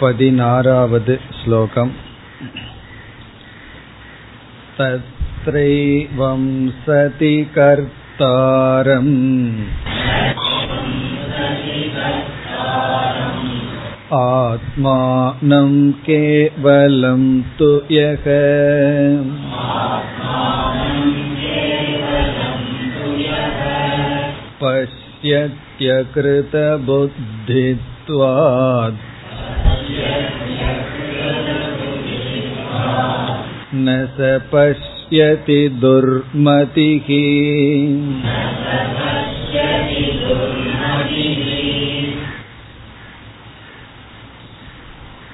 पदिनारावद् श्लोकम् तत्रैवं सति कर्तारम् आत्मानं केवलं तु यः पश्यत्यकृतबुद्धित्वात् न स पश्यति दुर्मतिः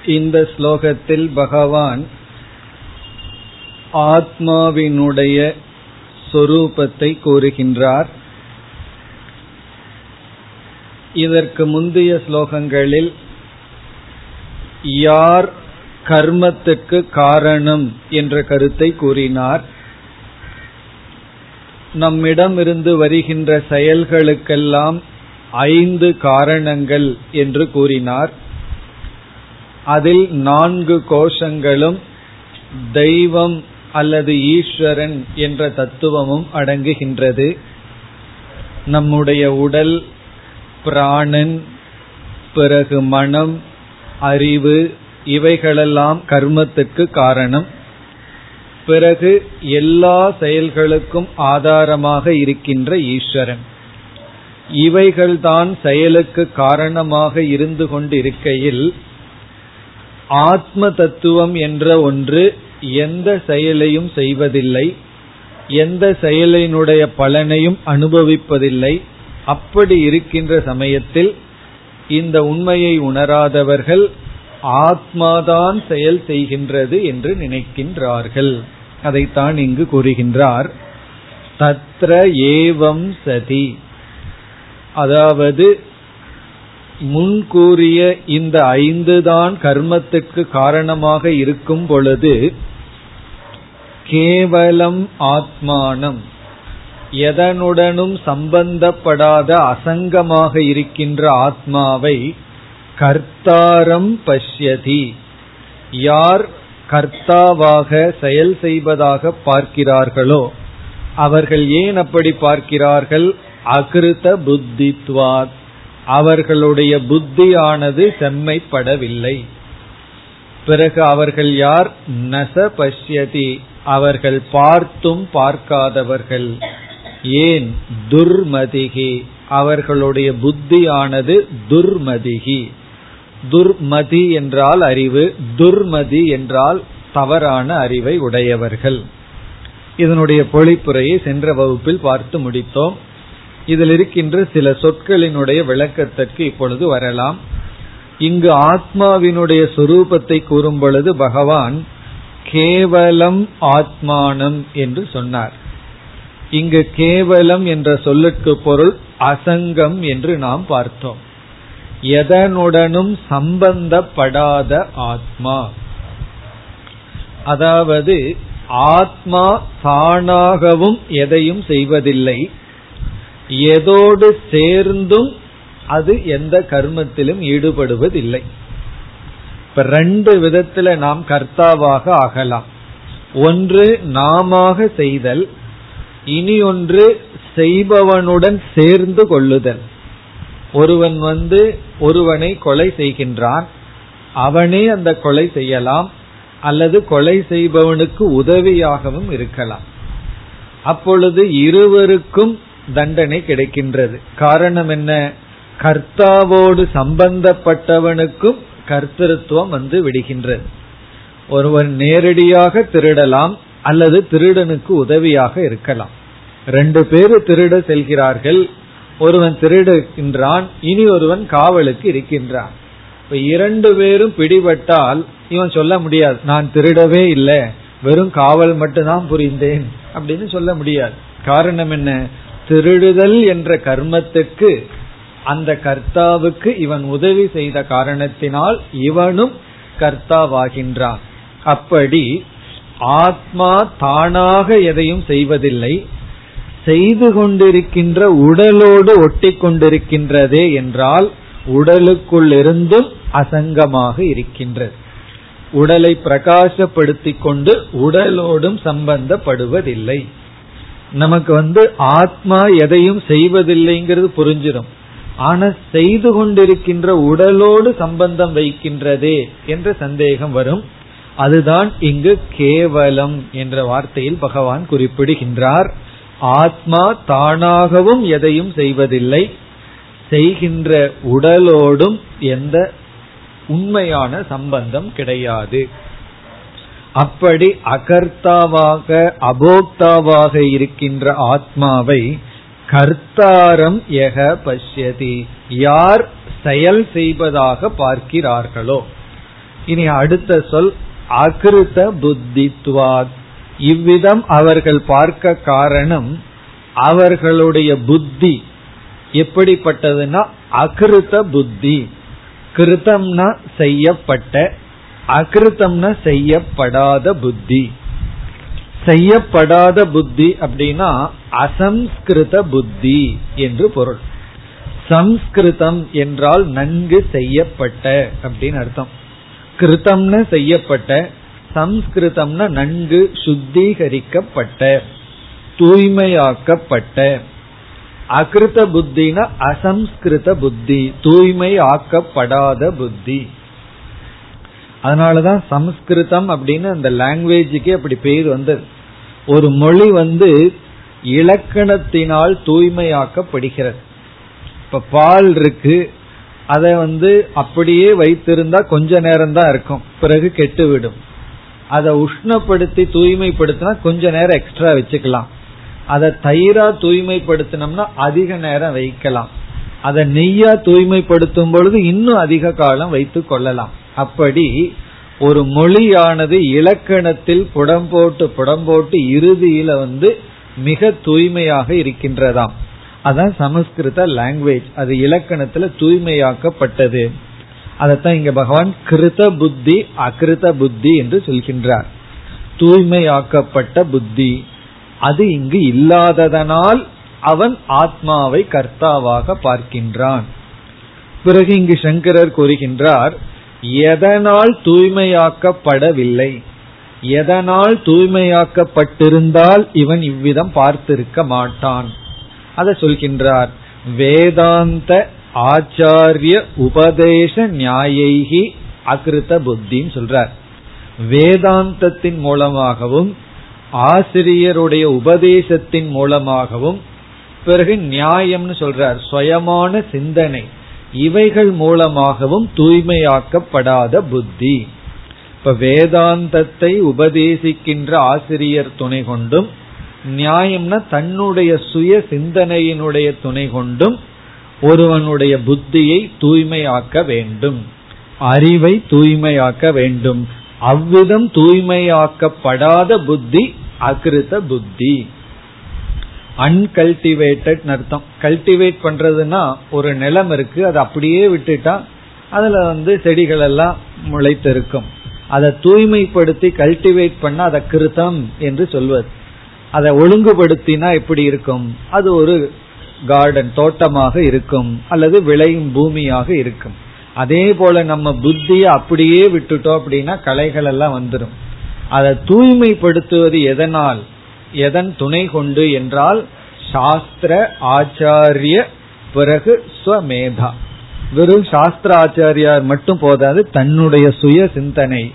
இந்த ஸ்லோகத்தில் பகவான் ஆத்மாவினுடைய சொரூபத்தை கூறுகின்றார் இதற்கு முந்தைய ஸ்லோகங்களில் யார் கர்மத்துக்கு காரணம் என்ற கருத்தை கூறினார். நம்மிடமிருந்து வருகின்ற செயல்களுக்கெல்லாம் ஐந்து காரணங்கள் என்று கூறினார். அதில் நான்கு கோஷங்களும் தெய்வம் அல்லது ஈஸ்வரன் என்ற தத்துவமும் அடங்குகின்றது. நம்முடைய உடல் பிராணன் பிறகு மனம் அறிவு இவைகளெல்லாம் கர்மத்துக்கு காரணம். பிறகு எல்லா செயல்களுக்கும் ஆதாரமாக இருக்கின்ற ஈஸ்வரன். இவைகள்தான் செயலுக்கு காரணமாக இருந்து கொண்டிருக்கையில் ஆத்ம தத்துவம் என்ற ஒன்று எந்த செயலையும் செய்வதில்லை எந்த செயலினுடைய பலனையும் அனுபவிப்பதில்லை. அப்படி இருக்கின்ற சமயத்தில் இந்த உண்மையை உணராதவர்கள் ஆத்மாதான் செயல் செய்கின்றது என்று நினைக்கின்றார்கள். அதைத்தான் இங்கு கூறுகின்றார். தத்ர ஏவம் சதி. அதாவது முன்கூறிய இந்த ஐந்து தான் கர்மத்துக்கு காரணமாக இருக்கும் பொழுது கேவலம் ஆத்மானம் எதனுடனும் சம்பந்தப்படாத அசங்கமாக இருக்கின்ற ஆத்மாவை கர்த்தாரம் பஷ்யதி. யார் கர்த்தாவாக செயல் செய்வதாக பார்க்கிறார்களோ அவர்கள் ஏன் அப்படி பார்க்கிறார்கள்? அகிருத புத்தித்வாத். அவர்களுடைய புத்தியானது செம்மைப்படவில்லை. பிறகு அவர்கள் யார்? நச பஷ்யதி. அவர்கள் பார்த்தும் பார்க்காதவர்கள். ஏன்? துர்மதிகி. அவர்களுடைய புத்தியானது துர்மதிகி. துர்மதி என்றால் அறிவு துர்மதி என்றால் தவறான அறிவை உடையவர்கள். இதனுடைய பொழிப்புரையை சென்ற வகுப்பில் பார்த்து முடித்தோம். இதில் இருக்கின்ற சில சொற்களினுடைய விளக்கத்திற்கு இப்பொழுது வரலாம். இங்கு ஆத்மாவினுடைய சொரூபத்தை கூறும் பொழுது பகவான் கேவலம் ஆத்மானம் என்று சொன்னார். இங்கு கேவலம் என்ற சொல்லுக்கு பொருள் அசங்கம் என்று நாம் பார்த்தோம். எதனுடனும் சம்பந்தப்படாத ஆத்மா. அதாவது ஆத்மா தானாகவும் எதையும் செய்வதில்லை. எதோடு சேர்ந்தும் அது எந்த கர்மத்திலும் ஈடுபடுவதில்லை. இப்ப ரெண்டு விதத்துல நாம் கர்த்தாவாக ஆகலாம். ஒன்று நாம செய்தல். இனி ஒன்று செய்பவனுடன் சேர்ந்து கொள்ளுதல். ஒருவன் வந்து ஒருவனை கொலை செய்கின்றான். அவனே அந்த கொலை செய்யலாம். அல்லது கொலை செய்பவனுக்கு உதவியாகவும் இருக்கலாம். அப்பொழுது இருவருக்கும் தண்டனை கிடைக்கின்றது. காரணம் என்ன? கர்த்தாவோடு சம்பந்தப்பட்டவனுக்கும் கர்த்தத்துவம் வந்து விடுகின்றது. ஒருவன் நேரடியாக திருடலாம் அல்லது திருடனுக்கு உதவியாக இருக்கலாம். ரெண்டு பேரு திருட செல்கிறார்கள். ஒருவன் திருடுகின்றான் இனி ஒருவன் காவலுக்கு இருக்கின்றான். இப்ப இரண்டு பேரும் பிடிபட்டால் இவன் சொல்ல முடியாது நான் திருடவே இல்லை வெறும் காவல் மட்டும்தான் புரிந்தேன் அப்படின்னு சொல்ல முடியாது. காரணம் என்ன? திருடுதல் என்ற கர்மத்துக்கு அந்த கர்த்தாவுக்கு இவன் உதவி செய்த காரணத்தினால் இவனும் கர்த்தாவாகின்றான். அப்படி ஆத்மா தானாக எதையும் செய்வதில்லை செய்து கொண்டிருக்கின்ற உடலோடு ஒட்டி கொண்டிருக்கின்றதே என்றால் உடலுக்குள் இருந்தும் அசங்கமாக இருக்கின்றது. உடலை பிரகாசப்படுத்திக் கொண்டு உடலோடும் சம்பந்தப்படுவதில்லை. நமக்கு வந்து ஆத்மா எதையும் செய்வதில்லைங்கிறது புரிஞ்சிடும். ஆனா செய்து கொண்டிருக்கின்ற உடலோடு சம்பந்தம் வைக்கின்றதே என்ற சந்தேகம் வரும். அதுதான் இங்கு கேவலம் என்ற வார்த்தையில் பகவான் குறிப்பிடுகின்றார். ஆத்மா தானாகவும் எதையும் செய்வதில்லை. செய்கின்ற உடலோடும் எந்த உண்மையான சம்பந்தம் கிடையாது. அப்படி அகர்த்தாவாக அபோக்தாவாக இருக்கின்ற ஆத்மாவை கர்த்தாரம் எக பஷ்யதி. யார் செயல் செய்வதாக பார்க்கிறார்களோ. இனி அடுத்த சொல் அகிருத்த புத்தித்வாத். இவ்விதம் அவர்கள் பார்க்க காரணம் அவர்களுடைய புத்தி. எப்படிப்பட்டதுன்னா அகிருத்த புத்தி. கிருத்தம்னா செய்யப்பட்ட அகிருத்தம்னா செய்யப்படாத புத்தி. செய்யப்படாத புத்தி அப்படின்னா அசம்ஸ்கிருத புத்தி என்று பொருள். சம்ஸ்கிருதம் என்றால் நன்கு செய்யப்பட்ட அப்படின்னு அர்த்தம். கிருத்தம்னு செய்யப்பட்ட சம்ஸ்கிருதம்னா நன்கு சுத்திகரிக்கப்பட்ட தூய்மையாக்கப்பட்ட. அகிருத்த புத்தினா அசம்ஸ்கிருத புத்தி தூய்மை ஆக்கப்படாத புத்தி. அதனாலதான் சம்ஸ்கிருதம் அப்படின்னு அந்த லாங்குவேஜுக்கே அப்படி பேர் வந்தது. ஒரு மொழி வந்து இலக்கணத்தினால் தூய்மையாக்கப்படுகிறது. இப்ப பால் இருக்கு அதை வந்து அப்படியே வைத்திருந்தா கொஞ்ச நேரம் தான் இருக்கும் பிறகு கெட்டுவிடும். அதை உஷ்ணப்படுத்தி தூய்மைப்படுத்தினா கொஞ்ச நேரம் எக்ஸ்ட்ரா வச்சுக்கலாம். அதை தயிரா தூய்மைப்படுத்தினோம்னா அதிக நேரம் வைக்கலாம். அதை நெய்யா தூய்மைப்படுத்தும் பொழுது இன்னும் அதிக காலம் வைத்து கொள்ளலாம். அப்படி ஒரு மொழியானது இலக்கணத்தில் புடம்போட்டு புடம்போட்டு இறுதியில வந்து மிக தூய்மையாக இருக்கின்றதாம். அதான் சமஸ்கிருத லாங்குவேஜ் அது இலக்கணத்துல தூய்மையாக்கப்பட்டது. அதைத்தான் இங்க பகவான் கிருத புத்தி அகிருத புத்தி என்று சொல்கின்றார். தூய்மையாக்கப்பட்ட புத்தி. அது இங்கு இல்லாததனால் அவன் ஆத்மாவை கர்த்தாவாக பார்க்கின்றான். பிறகு இங்கு சங்கரர் கூறுகின்றார் எதனால் தூய்மையாக்கப்படவில்லை? எதனால் தூய்மையாக்கப்பட்டிருந்தால் இவன் இவ்விதம் பார்த்திருக்க மாட்டான்? அதை சொல்கின்றார் வேதாந்த ஆச்சாரிய உபதேச நியாயைகி அகிருத்த புத்தின்னு சொல்றார். வேதாந்தத்தின் மூலமாகவும் ஆசிரியருடைய உபதேசத்தின் மூலமாகவும் பிறகு நியாயம்னு சொல்றார். சுயமான சிந்தனை. இவைகள் மூலமாகவும் தூய்மையாக்கப்படாத புத்தி. இப்ப வேதாந்தத்தை உபதேசிக்கின்ற ஆசிரியர் துணை கொண்டும் நியாயம்னா தன்னுடைய சுய சிந்தனையினுடைய துணை கொண்டும் ஒருவனுடைய புத்தியை தூய்மையாக்க வேண்டும். அறிவை தூய்மையாக்க வேண்டும். அவ்விதம் தூய்மையாக்கப்படாத புத்தி அகிருத்த புத்தி. அன்கல்டிவேட்டட் அர்த்தம். கல்டிவேட் பண்றதுன்னா ஒரு நிலம் இருக்கு அதை அப்படியே விட்டுட்டா அதுல வந்து செடிகள் எல்லாம் முளைத்திருக்கும். அதை தூய்மைப்படுத்தி கல்டிவேட் பண்ண அதை கிருத்தம் என்று சொல்வது. அதை ஒழுங்குபடுத்தினா எப்படி இருக்கும்? அது ஒரு கார்டன் தோட்டமாக இருக்கும் அல்லது விளையும் பூமியாக இருக்கும். அதே போல நம்ம புத்திய அப்படியே விட்டுட்டோம் அப்படின்னா கலைகள் எல்லாம் வந்துடும் அதை தூய்மைப்படுத்துவது எதனால்? எதன் துணை கொண்டு என்றால் சாஸ்திர ஆச்சாரிய பிறகு ஸ்வமேதா. வெறும் சாஸ்திர ஆச்சாரியார் மட்டும் போதாது தன்னுடைய சுய சிந்தனை.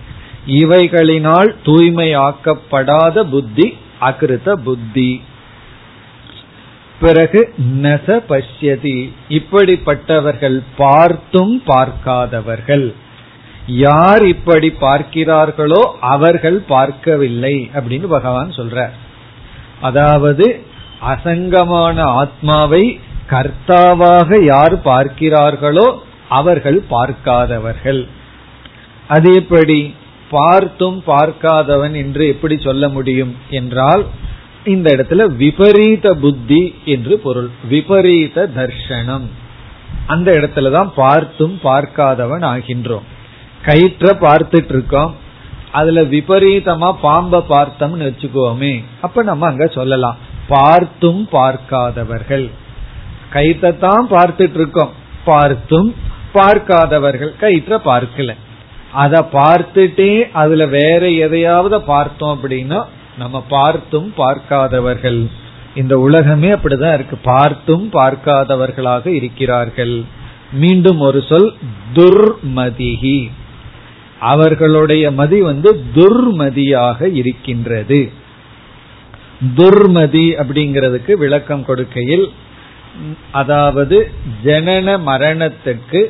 இவைகளினால் தூய்மையாக்கப்படாத புத்தி அகிருத்த புத்தி. பிறகு நச பஷ்யதி. இப்படிப்பட்டவர்கள் பார்த்தும் பார்க்காதவர்கள். யார் இப்படி பார்க்கிறார்களோ அவர்கள் பார்க்கவில்லை அப்படின்னு பகவான் சொல்றார். அதாவது அசங்கமான ஆத்மாவை கர்த்தாவாக யார் பார்க்கிறார்களோ அவர்கள் பார்க்காதவர்கள். அது எப்படி? பார்த்தும் பார்க்காதவன் என்று எப்படி சொல்ல முடியும்? என்றால் இந்த இடத்துல விபரீத புத்தி என்று பொருள். விபரீத தர்ஷனம். அந்த இடத்துல தான் பார்த்தும் பார்க்காதவன் ஆகின்றோம். கயிற்ற பார்த்துட்டு இருக்கோம் அதுல விபரீதமா பாம்ப பார்த்தோம்னு வச்சுக்கோமே. அப்ப நம்ம அங்க சொல்லலாம். பார்த்தும் பார்க்காதவர்கள். கயிற்ற தான் பார்த்துட்டு இருக்கோம் பார்த்தும் பார்க்காதவர்கள். கயிற்ற பார்க்கல. அத பார்த்துட்டே அதுல வேற எதையாவது பார்த்தோம் அப்படின்னா நம்ம பார்த்தும் பார்க்காதவர்கள். இந்த உலகமே அப்படிதான் இருக்கு. பார்த்தும் பார்க்காதவர்களாக இருக்கிறார்கள். மீண்டும் ஒரு சொல் துர்மதிகி அவர்களுடைய மதி வந்து துர்மதியாக இருக்கின்றது. துர்மதி அப்படிங்கிறதுக்கு விளக்கம் கொடுக்கையில் அதாவது ஜனன மரணத்துக்கு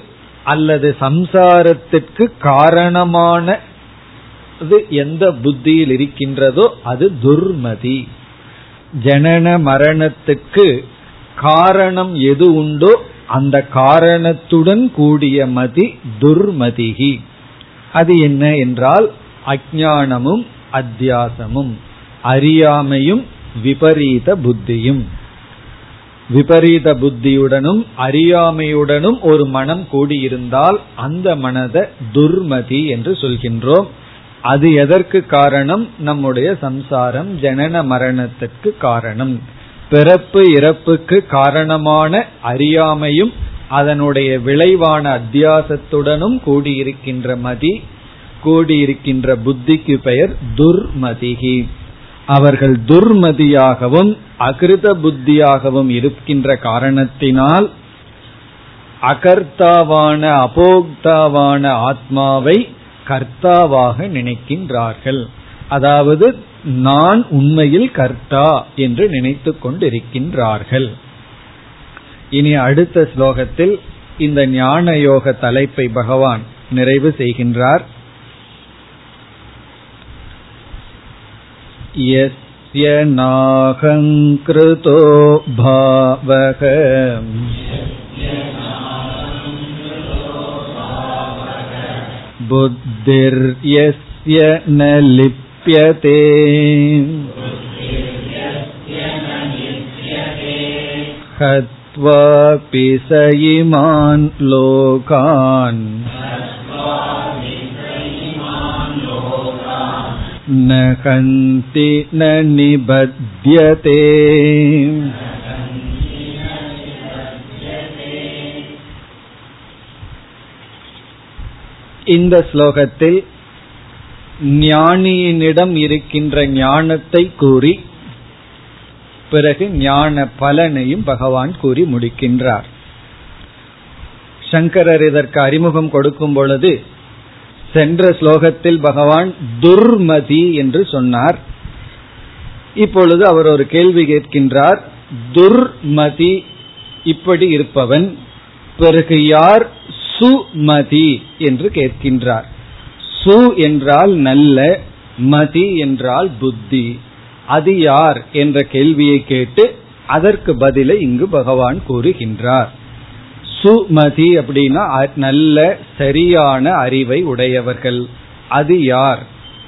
அல்லது சம்சாரத்திற்கு காரணமான அது எந்த புத்தியில் இருக்கின்றதோ அது துர்மதி. ஜனன மரணத்துக்கு காரணம் எது உண்டோ அந்த காரணத்துடன் கூடிய மதி துர்மதிகி. அது என்ன என்றால் அஜானமும் அத்தியாசமும் அறியாமையும் விபரீத புத்தியும். விபரீத புத்தியுடனும் அறியாமையுடனும் ஒரு மனம் கூடியிருந்தால் அந்த மனத துர்மதி என்று சொல்கின்றோம். அது எதற்கு காரணம்? நம்முடைய சம்சாரம் ஜனன மரணத்துக்கு காரணம். பிறப்பு இறப்புக்கு காரணமான அறியாமையும் அதனுடைய விளைவான அத்தியாசத்துடனும் கூடியிருக்கின்ற மதி கூடியிருக்கின்ற புத்திக்கு பெயர் துர்மதிகி. அவர்கள் துர்மதியாகவும் அகிருத புத்தியாகவும் இருக்கின்ற காரணத்தினால் அகர்த்தாவான அபோக்தாவான ஆத்மாவை கர்த்தாவாக நினைக்கின்றார்கள் அதாவது நான் உண்மையில் கர்த்தா என்று நினைத்துக் கொண்டிருக்கின்றார்கள் இனி அடுத்த ஸ்லோகத்தில் இந்த ஞான யோக தலைப்பை பகவான் நிறைவு செய்கின்றார் यस्य नाहङ्कृतो भावः बुद्धिर्यस्य न लिप्यते हत्वापि स इमान् लोकान् न हन्ति न निबध्यते இந்த ஸ்லோகத்தில் ஞானியினிடம் இருக்கின்ற ஞானத்தை கூறி பிறகு ஞான பலனையும் பகவான் கூறி முடிக்கின்றார். சங்கரர் இதற்கு அறிமுகம் கொடுக்கும் பொழுது சென்ற ஸ்லோகத்தில் பகவான் துர்மதி என்று சொன்னார். இப்பொழுது அவர் ஒரு கேள்வி கேட்கின்றார் துர்மதி இப்படி இருப்பவன் பிறகு யார் சுமதி என்று கேட்கின்றார். சு என்றால் நல்ல மதி என்றால் புத்தி. அது யார் என்ற கேள்வியை கேட்டு அதற்கு பதிலை இங்கு பகவான் கூறுகின்றார். சுமதி அப்படின்னா நல்ல சரியான அறிவை உடையவர்கள். அது யார்?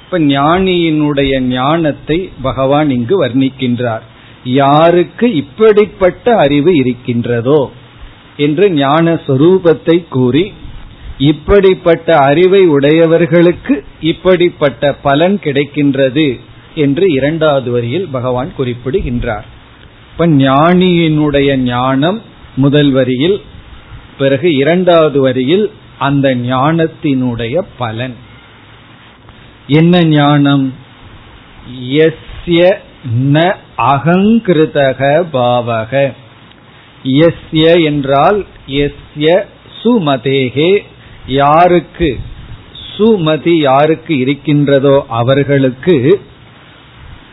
இப்ப ஞானியினுடைய ஞானத்தை பகவான் இங்கு வர்ணிக்கின்றார். யாருக்கு இப்படிப்பட்ட அறிவு இருக்கின்றதோ என்று ஞான சொரூபத்தை கூறி இப்படிப்பட்ட அறிவை உடையவர்களுக்கு இப்படிப்பட்ட பலன் கிடைக்கின்றது என்று இரண்டாவது வரியில் பகவான் குறிப்பிடுகின்றார். இப்ப ஞானியினுடைய ஞானம் முதல் வரியில் பிறகு இரண்டாவது வரியில் அந்த ஞானத்தினுடைய பலன். என்ன ஞானம்? எஸ்ய ந அகங்கிருதக பாவக. எஸ்ய என்றால் எஸ்ய சுமதேகே யாருக்கு? சுமதி யாருக்கு இருக்கின்றதோ அவர்களுக்கு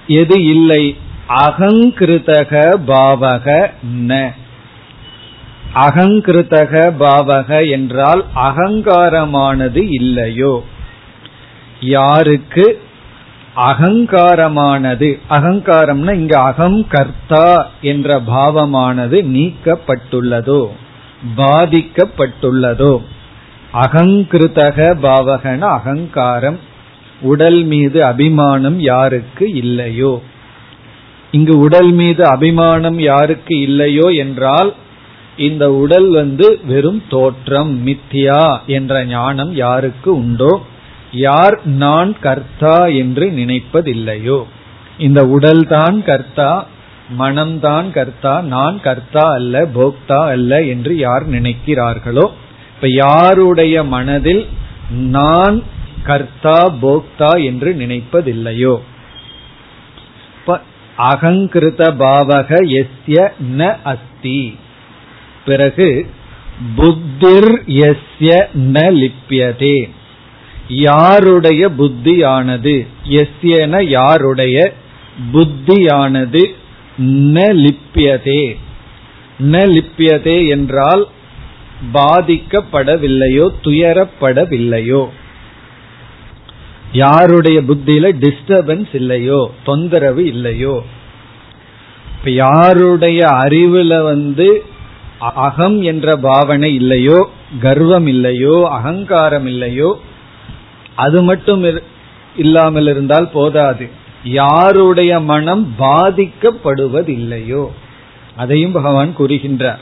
எது இல்லை? அகங்கிருதக பாவக ந. அகங்கிருத்தக பாவக என்றால் அகங்காரமானது இல்லையோ? யாருக்கு? அகங்காரமானது. அகங்காரம்னா இங்க அகம் கர்த்தா என்ற பாவமானது நீக்கப்பட்டுள்ளதோ பாதிக்கப்பட்டுள்ளதோ. அகங்கிருத்தக பாவகன அகங்காரம் உடல் மீது அபிமானம் யாருக்கு இல்லையோ? இங்கு உடல் மீது அபிமானம் யாருக்கு இல்லையோ என்றால் இந்த உடல் வந்து வெறும் தோற்றம் மித்தியா என்ற ஞானம் யாருக்கு உண்டோ? யார் நான் கர்த்தா என்று நினைப்பதில்லையோ? இந்த உடல் தான் கர்த்தா மனம்தான் கர்த்தா நான் கர்த்தா அல்ல போக்தா அல்ல என்று யார் நினைக்கிறார்களோ? இப்ப யாருடைய மனதில் நான் கர்த்தா போக்தா என்று நினைப்பதில்லையோ? அகங்கிருத பாவக எஸ்ய ந அஸ்தி. பிறகு புத்திர் எஸ்ய ந லிப்பியதே. யாருடைய புத்தியானது? எஸ்யன யாருடைய புத்தியானது? ந லிப்பியதே. ந லிப்பியதே என்றால் பாதிக்கப்படவில்லையோ துயரப்படவில்லையோ. யாருடைய புத்தியில டிஸ்டர்பன்ஸ் இல்லையோ தொந்தரவு இல்லையோ. இப்ப யாருடைய அறிவுல வந்து அகம் என்ற பாவனை இல்லையோ கர்வம் இல்லையோ அகங்காரம் இல்லையோ அது மட்டும் இல்லாமல் இருந்தால் போதாது. யாருடைய மனம் பாதிக்கப்படுவதில்லையோ? அதையும் பகவான் கூறுகின்றார்.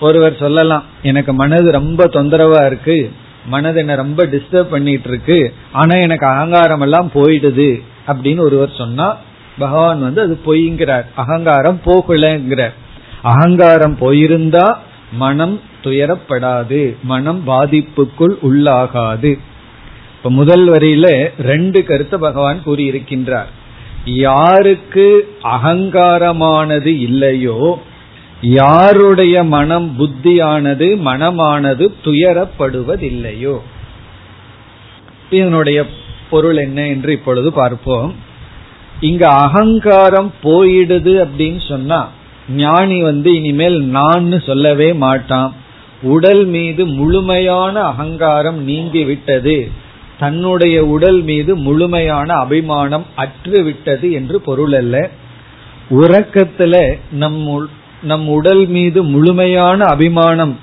ஒருவர் சொல்லலாம் எனக்கு மனது ரொம்ப தொந்தரவா இருக்கு மனது என்ன ரொம்ப டிஸ்டர்ப் பண்ணிட்டு இருக்கு ஆனா எனக்கு அகங்காரம் எல்லாம் போயிடுது அப்படின்னு ஒருவர் சொன்னா பகவான் வந்து அது பொய்ங்கிறார். அகங்காரம் போகலங்கிறார். அகங்காரம் போயிருந்தா மனம் துயரப்படாது மனம் பாதிப்புக்குள் உள்ளாகாது. இப்ப முதல் வரியில ரெண்டு கருத்தை பகவான் கூறியிருக்கின்றார். யாருக்கு அகங்காரமானது இல்லையோ யாருடைய மனம் புத்தியானது மனமானது துயரப்படுவதில்லையோ. இதனுடைய பொருள் என்ன என்று இப்பொழுது பார்ப்போம். இங்க அகங்காரம் போயிடுது அப்படின்னு சொன்னா ஞானி வந்து இனிமேல் நான் சொல்லவே மாட்டான். உடல் மீது முழுமையான அகங்காரம் நீங்கி விட்டது. தன்னுடைய உடல் மீது முழுமையான அபிமானம் அற்று விட்டது என்று பொருள் அல்ல உறக்கத்துல நம் நம் உடல் மீது முழுமையான அபிமானம்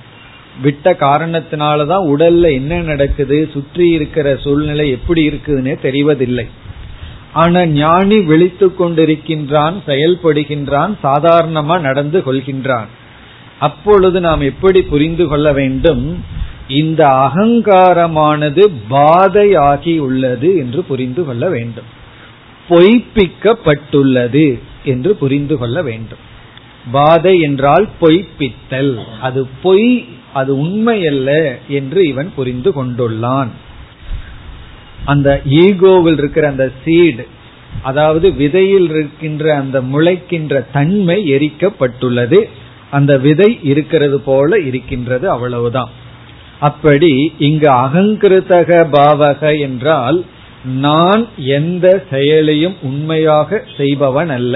விட்ட காரணத்தினாலதான் உடல்ல என்ன நடக்குது சுற்றி இருக்கிற சூழ்நிலை எப்படி இருக்குதுன்னே தெரிவதில்லை. ஆனா ஞானி விழித்து கொண்டிருக்கின்றான் செயல்படுகின்றான் சாதாரணமா நடந்து கொள்கின்றான். அப்பொழுது நாம் எப்படி புரிந்து கொள்ள வேண்டும்? இந்த அகங்காரமானது பாதையாகி உள்ளது என்று புரிந்து கொள்ள வேண்டும். பொய்ப்பிக்கப்பட்டுள்ளது என்று புரிந்து கொள்ள வேண்டும். பாதை என்றால் பொய்ப்பித்தல். அது பொய் அது உண்மையல்ல என்று இவன் புரிந்து கொண்டுள்ளான். அந்த ஈகோவில் இருக்கிற அந்த சீடு அதாவது விதையில் இருக்கின்ற அந்த முளைக்கின்ற தன்மை எரிக்கப்பட்டுள்ளது. அந்த விதை இருக்கிறது போல இருக்கின்றது அவ்வளவுதான். அப்படி இங்கு அகங்கிருத்தக பாவக என்றால் நான் எந்த செயலையும் உண்மையாக செய்பவன் அல்ல.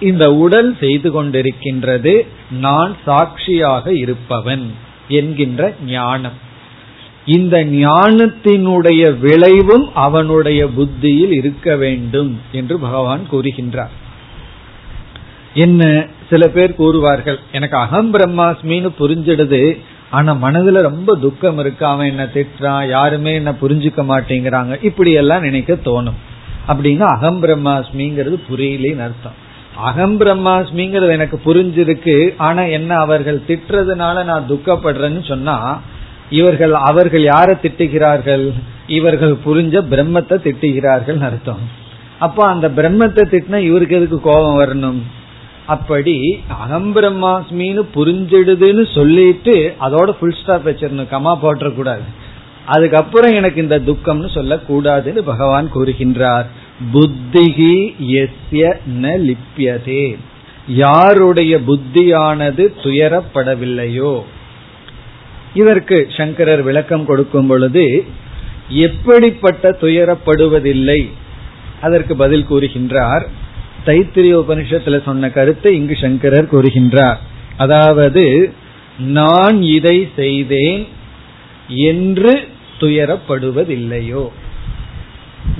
இந்த உடல் செய்து கொண்டிருக்கின்றது நான் சாட்சியாக இருப்பவன் என்கின்ற ஞானம். இந்த ஞானத்தினுடைய விளைவும் அவனுடைய புத்தியில் இருக்க வேண்டும் என்று பகவான் கூறுகின்றார். என்ன சில பேர் கூறுவார்கள் எனக்கு அகம் பிரம்மாஸ்மின்னு புரிஞ்சிடுது ஆனா மனதுல ரொம்ப துக்கம் இருக்கு. அவன் என்ன திட்டுறான் யாருமே என்ன புரிஞ்சுக்க மாட்டேங்கிறாங்க. இப்படி எல்லாம் நினைக்க தோணும். அப்படின்னா அகம் பிரம்மாஸ்மிங்கிறது புரியலேன்னு அர்த்தம். அகம் பிரம்மாஸ்மிங்கிறது எனக்கு புரிஞ்சிருக்கு. ஆனா என்ன அவர்கள் திட்டுறதுனால நான் துக்கப்படுறேன்னு சொன்னா இவர்கள் அவர்கள் யாரை திட்டுகிறார்கள்? இவர்கள் புரிஞ்ச பிரம்மத்தை திட்டுகிறார்கள் அர்த்தம். அப்போ அந்த பிரம்மத்தை திட்டினா இவருக்கு எதுக்கு கோபம் வரணும்? அப்படி அகம் பிரம்மாஸ்மின்னு புரிஞ்சிடுதுன்னு சொல்லிட்டு அதோட ஃபுல் ஸ்டாப் வச்சிடணும். கமா போட்டக்கூடாது அதுக்கப்புறம் எனக்கு இந்த துக்கம்னு சொல்லக்கூடாதுன்னு பகவான் கூறுகின்றார். புத்திகி எஸ்ய ந லிப்பியதே யாருடைய புத்தியானது துயரப்படவில்லையோ? இதற்கு சங்கரர் விளக்கம் கொடுக்கும் பொழுது எப்படிப்பட்ட துயரப்படுவதில்லை? அதற்கு பதில் கூறுகின்றார் தைத்திரிய உபனிஷத்துல சொன்ன கருத்தை இங்கு சங்கரர் கூறுகின்றார். அதாவது நான் இதை செய்தேன் என்று துயரப்படுவதில்லையோ.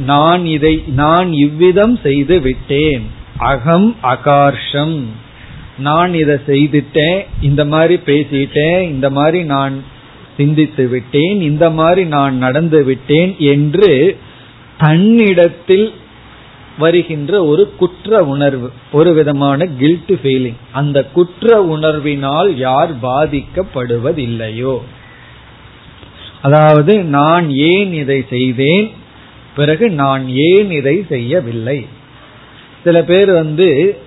நான் இதை நான் இவ்விதம் செய்து விட்டேன். அகம் அகார்ஷம். நான் இதை செய்துட்டேன் இந்த மாதிரி பேசிட்டேன் இந்த மாதிரி நான் சிந்தித்து விட்டேன் இந்த மாதிரி நான் நடந்து விட்டேன் என்று தன்னிடத்தில் வருகின்ற ஒரு குற்ற உணர்வு ஒரு விதமான கில்ட் ஃபீலிங் அந்த குற்ற உணர்வினால் யார் பாதிக்கப்படுவதில்லையோ. அதாவது நான் ஏன் இதை செய்தேன்? பிறகு நான் ஏன் இதை செய்யவில்லை? சில பேர் வந்து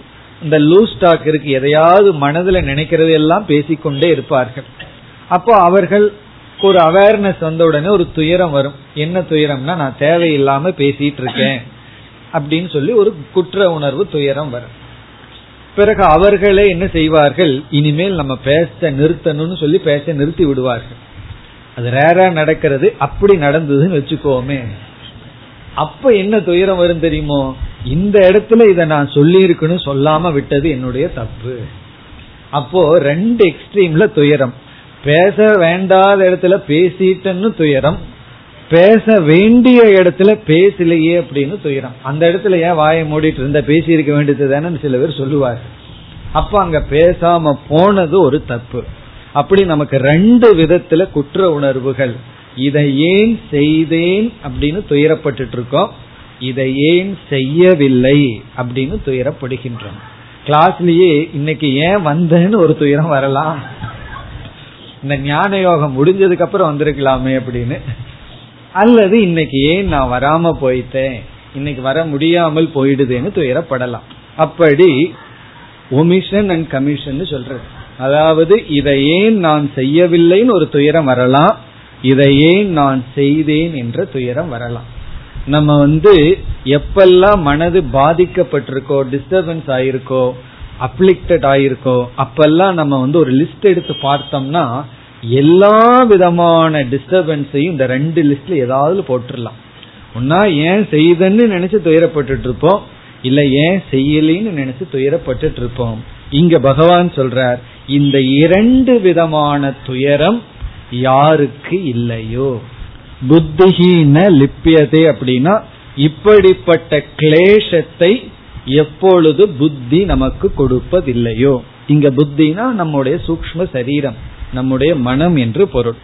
இந்த லூஸ் டாக் இருக்கு எதையாவது மனதில் நினைக்கிறது எல்லாம் பேசிக்கொண்டே இருப்பார்கள். அப்போ அவர்கள் ஒரு அவேர்னஸ் வந்த உடனே ஒரு துயரம் வரும். என்ன துயரம்னா நான் தேவையில்லாம பேசிட்டு இருக்கேன். அப்படின்னு சொல்லி ஒரு குற்ற உணர்வு துயரம் வரும். பிறகு அவர்களே என்ன செய்வார்கள்? இனிமேல் நம்ம பேச நிறுத்தணும்னு சொல்லி பேச நிறுத்தி விடுவார்கள். அது ரேரா நடக்கிறது. அப்படி நடந்ததுன்னு வச்சுக்கோமே. அப்ப என்ன துயரம் வரும் தெரியுமோ? இந்த இடத்துல இதை நான் சொல்லி இருக்கணும் சொல்லாம விட்டது என்னுடைய தப்பு. அப்போ ரெண்டு எக்ஸ்ட்ரீம்ல துயரம். பேச வேண்டாத இடத்துல பேசிட்டன்னு துயரம். பேச வேண்டிய இடத்துல பேசலையே அப்படின்னு துயரம். அந்த இடத்துல ஏன் வாயை மூடிட்டு இருந்த பேசி இருக்க வேண்டியது தானே சில பேர் சொல்லுவார் அப்ப அங்க பேசாம போனது ஒரு தப்பு. அப்படி நமக்கு ரெண்டு விதத்துல குற்ற உணர்வுகள். இதை ஏன் செய்தேன் அப்படின்னு துயரப்பட்டு இருக்கோம் இதை ஏன் செய்யவில்லை அப்படின்னு துயரப்படுகின்றோம். கிளாஸ்லயே இன்னைக்கு ஏன் வந்தேன்னு ஒரு துயரம் வரலாம். இந்த ஞான யோகம் முடிஞ்சதுக்கு அப்புறம் வந்திருக்கலாமே அப்படின்னு. அல்லது இன்னைக்கு ஏன் நான் வராம போயிட்டேன்? இன்னைக்கு வர முடியாமல் போயிடுதுன்னு துயரப்படலாம். அப்படி ஒமிஷன் அண்ட் கமிஷன் சொல்றது. அதாவது இதை ஏன் நான் செய்யவில்லைன்னு ஒரு துயரம் வரலாம். இதை ஏன் நான் செய்தேன் என்ற துயரம் வரலாம். நம்ம வந்து எப்பெல்லாம் மனது பாதிக்கப்பட்டிருக்கோ டிஸ்டர்பன்ஸ் ஆயிருக்கோ அப்ளிக்டட் ஆயிருக்கோ அப்பெல்லாம் நம்ம வந்து ஒரு லிஸ்ட் எடுத்து பார்த்தோம்னா எல்லா விதமான டிஸ்டர்பன்ஸையும் இந்த ரெண்டு லிஸ்ட்ல ஏதாவது போட்டுடலாம் ஒன்னா ஏன் செய்தன்னு நினைச்சு துயரப்பட்டு இருப்போம் இல்ல ஏன் செய்யலின்னு நினைச்சு துயரப்பட்டு இருப்போம் இங்க பகவான் சொல்றார் இந்த இரண்டு விதமான துயரம் யாருக்கு இல்லையோ? புத்திஹீன லிப்பியதே அப்படின்னா இப்படிப்பட்ட கிளேஷத்தை எப்பொழுது புத்தி நமக்கு கொடுப்பதில்லையோ? இங்க புத்தினா நம்முடைய சூக்ம சரீரம். நம்முடைய மனம் என்று பொருள்.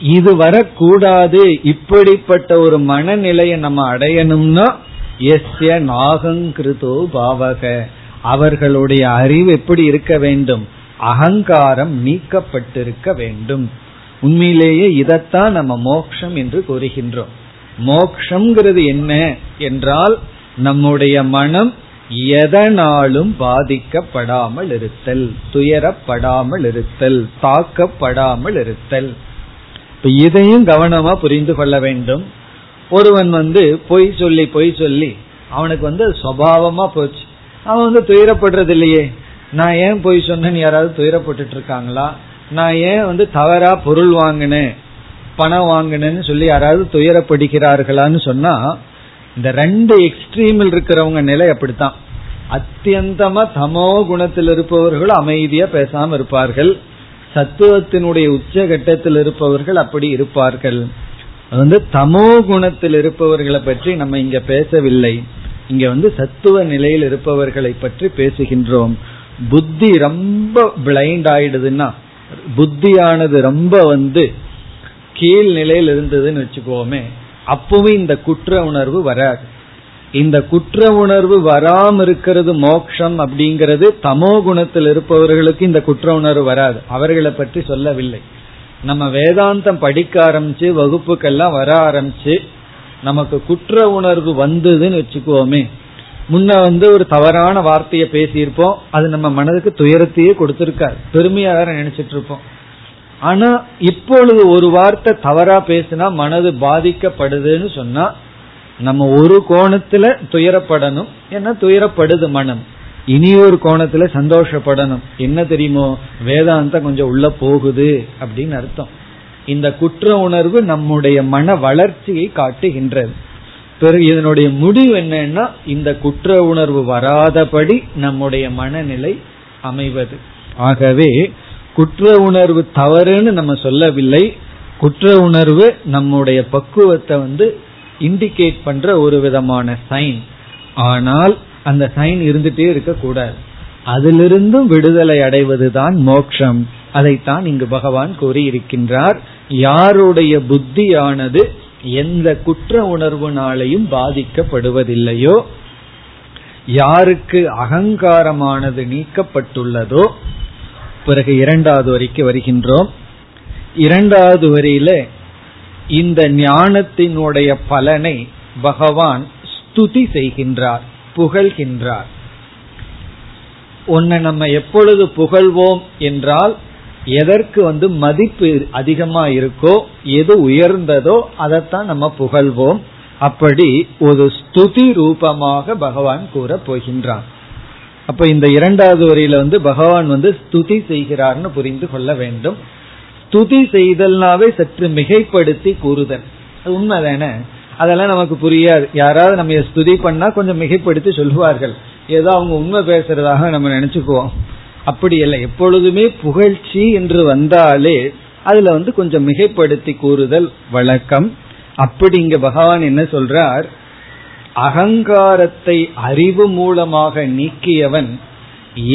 இது வரக்கூடாது. இப்படிப்பட்ட ஒரு மனநிலையை நம்ம அடையணும்னா எஸ்ய நாகங்கிருதோ பாவக. அவர்களுடைய அறிவு எப்படி இருக்க வேண்டும்? அகங்காரம் நீக்கப்பட்டிருக்க வேண்டும். உண்மையிலேயே இதைத்தான் நம்ம மோக்ஷம் என்று கூறுகின்றோம். மோக்ஷங்கிறது என்ன? என்றால் நம்முடைய மனம் எதனாலும் பாதிக்கப்படாமல் இருத்தல் துயரப்படாமல் இருத்தல் தாக்கப்படாமல் இருத்தல். இப்ப இதையும் கவனமா புரிந்து கொள்ள வேண்டும். ஒருவன் வந்து பொய் சொல்லி பொய் சொல்லி அவனுக்கு வந்து சுவாவமா போச்சு. அவன் வந்து துயரப்படுறது இல்லையே நான் ஏன் பொய் சொன்னேன்னு யாராவது துயரப்பட்டுட்டு இருக்காங்களா நான் ஏன் வந்து தவறா பொருள் வாங்கினேன் பணம் வாங்கினேன்னு சொல்லி யாராவது துயரப்படுகிறார்களான்னு சொன்னா இந்த ரெண்டு எக்ஸ்ட்ரீமில் இருக்கிறவங்க நிலை அப்படித்தான். அத்தியந்தமா தமோ குணத்தில் இருப்பவர்கள் அமைதியா பேசாம இருப்பார்கள். சத்துவத்தினுடைய உச்ச கட்டத்தில் இருப்பவர்கள் அப்படி இருப்பார்கள். அது வந்து தமோ குணத்தில் இருப்பவர்களை பற்றி நம்ம இங்க பேசவில்லை. இங்க வந்து சத்துவ நிலையில் இருப்பவர்களை பற்றி பேசுகின்றோம். புத்தி ரொம்ப பிளைண்ட் ஆயிடுதுன்னா புத்தியானது ரொம்ப வந்து கீழ் நிலையில் இருந்ததுன்னு வச்சுக்கோமே அப்பவும் இந்த குற்ற உணர்வு வராது. இந்த குற்ற உணர்வு வராம இருக்கிறது மோக்ஷம் அப்படிங்கிறது தமோ குணத்தில் இருப்பவர்களுக்கு இந்த குற்ற உணர்வு வராது. அவர்களை பற்றி சொல்லவில்லை. நம்ம வேதாந்தம் படிக்க ஆரம்பிச்சு வகுப்புக்கெல்லாம் வர ஆரம்பிச்சு நமக்கு குற்ற உணர்வு வந்ததுன்னு வச்சுக்கோமே முன்ன வந்து ஒரு தவறான வார்த்தையை பேசியிருப்போம். அது நம்ம மனதுக்கு துயரத்தையே கொடுத்திருக்காரு பெருமையாக நினைச்சிட்டு இருப்போம். ஆனா இப்பொழுது ஒரு வார்த்தை தவறா பேசினா மனது பாதிக்கப்படுதுன்னு சொன்னா நம்ம ஒரு கோணத்துல துயரப்படணும். ஏன்னா துயரப்படுது மனம். இனி ஒரு கோணத்துல சந்தோஷப்படணும். என்ன தெரியுமோ? வேதாந்தம் கொஞ்சம் உள்ள போகுது அப்படின்னு அர்த்தம். இந்த குற்ற உணர்வு நம்முடைய மன வளர்ச்சியை காட்டுகின்றது. பிறகு இதனுடைய முடிவு என்னன்னா இந்த குற்ற உணர்வு வராதபடி நம்முடைய மனநிலை அமைவது. ஆகவே குற்ற உணர்வு தவறுன்னு நம்ம சொல்லவில்லை. குற்ற உணர்வு நம்முடைய பக்குவத்தை வந்து இண்டிகேட் பண்ற ஒரு விதமான சைன் ஆனால் அந்த சைன் இருந்துட்டே இருக்கக்கூடாது. அதிலிருந்தும் விடுதலை அடைவதுதான் மோக்ஷம் அதைத்தான் இங்கு பகவான் கூறியிருக்கின்றார். யாருடைய புத்தியானது எந்த குற்ற உணர்வுனாலையும் பாதிக்கப்படுவதில்லையோ யாருக்கு அகங்காரமானது நீக்கப்பட்டுள்ளதோ பிறகு இரண்டாவது வரைக்கு வருகின்றோம். இரண்டாவது வரியில இந்த ஞானத்தினுடைய பலனை பகவான் ஸ்துதி செய்கின்றார் புகழ்கின்றார். உன்னை நம்ம எப்பொழுது புகழ்வோம் என்றால் எதற்கு வந்து மதிப்பு அதிகமா இருக்கோ எது உயர்ந்ததோ அதைத்தான் நம்ம புகழ்வோம். அப்படி ஒரு ஸ்துதி ரூபமாக பகவான் கூற போகின்றான் அப்ப இந்த இரண்டாவது வரியில வந்து பகவான் வந்து ஸ்துதி செய்கிறார்னு புரிந்து கொள்ள வேண்டும். ஸ்துதி செய்தல்னாவே சற்று மிகைப்படுத்தி கூறுதல். அது உண்மைதானே? அதெல்லாம் நமக்கு புரியாது. யாராவது நம்ம ஸ்துதி பண்ணா கொஞ்சம் மிகைப்படுத்தி சொல்லுவார்கள். ஏதோ அவங்க உண்மை பேசுறதாக நம்ம நினைச்சுக்குவோம். அப்படி இல்லை. எப்பொழுதுமே புகழ்ச்சி என்று வந்தாலே அதுல வந்து கொஞ்சம் மிகைப்படுத்தி கூறுதல் வழக்கம். அப்படி இங்க பகவான் என்ன சொல்றார்? அகங்காரத்தை அறிவு மூலமாக நீக்கியவன்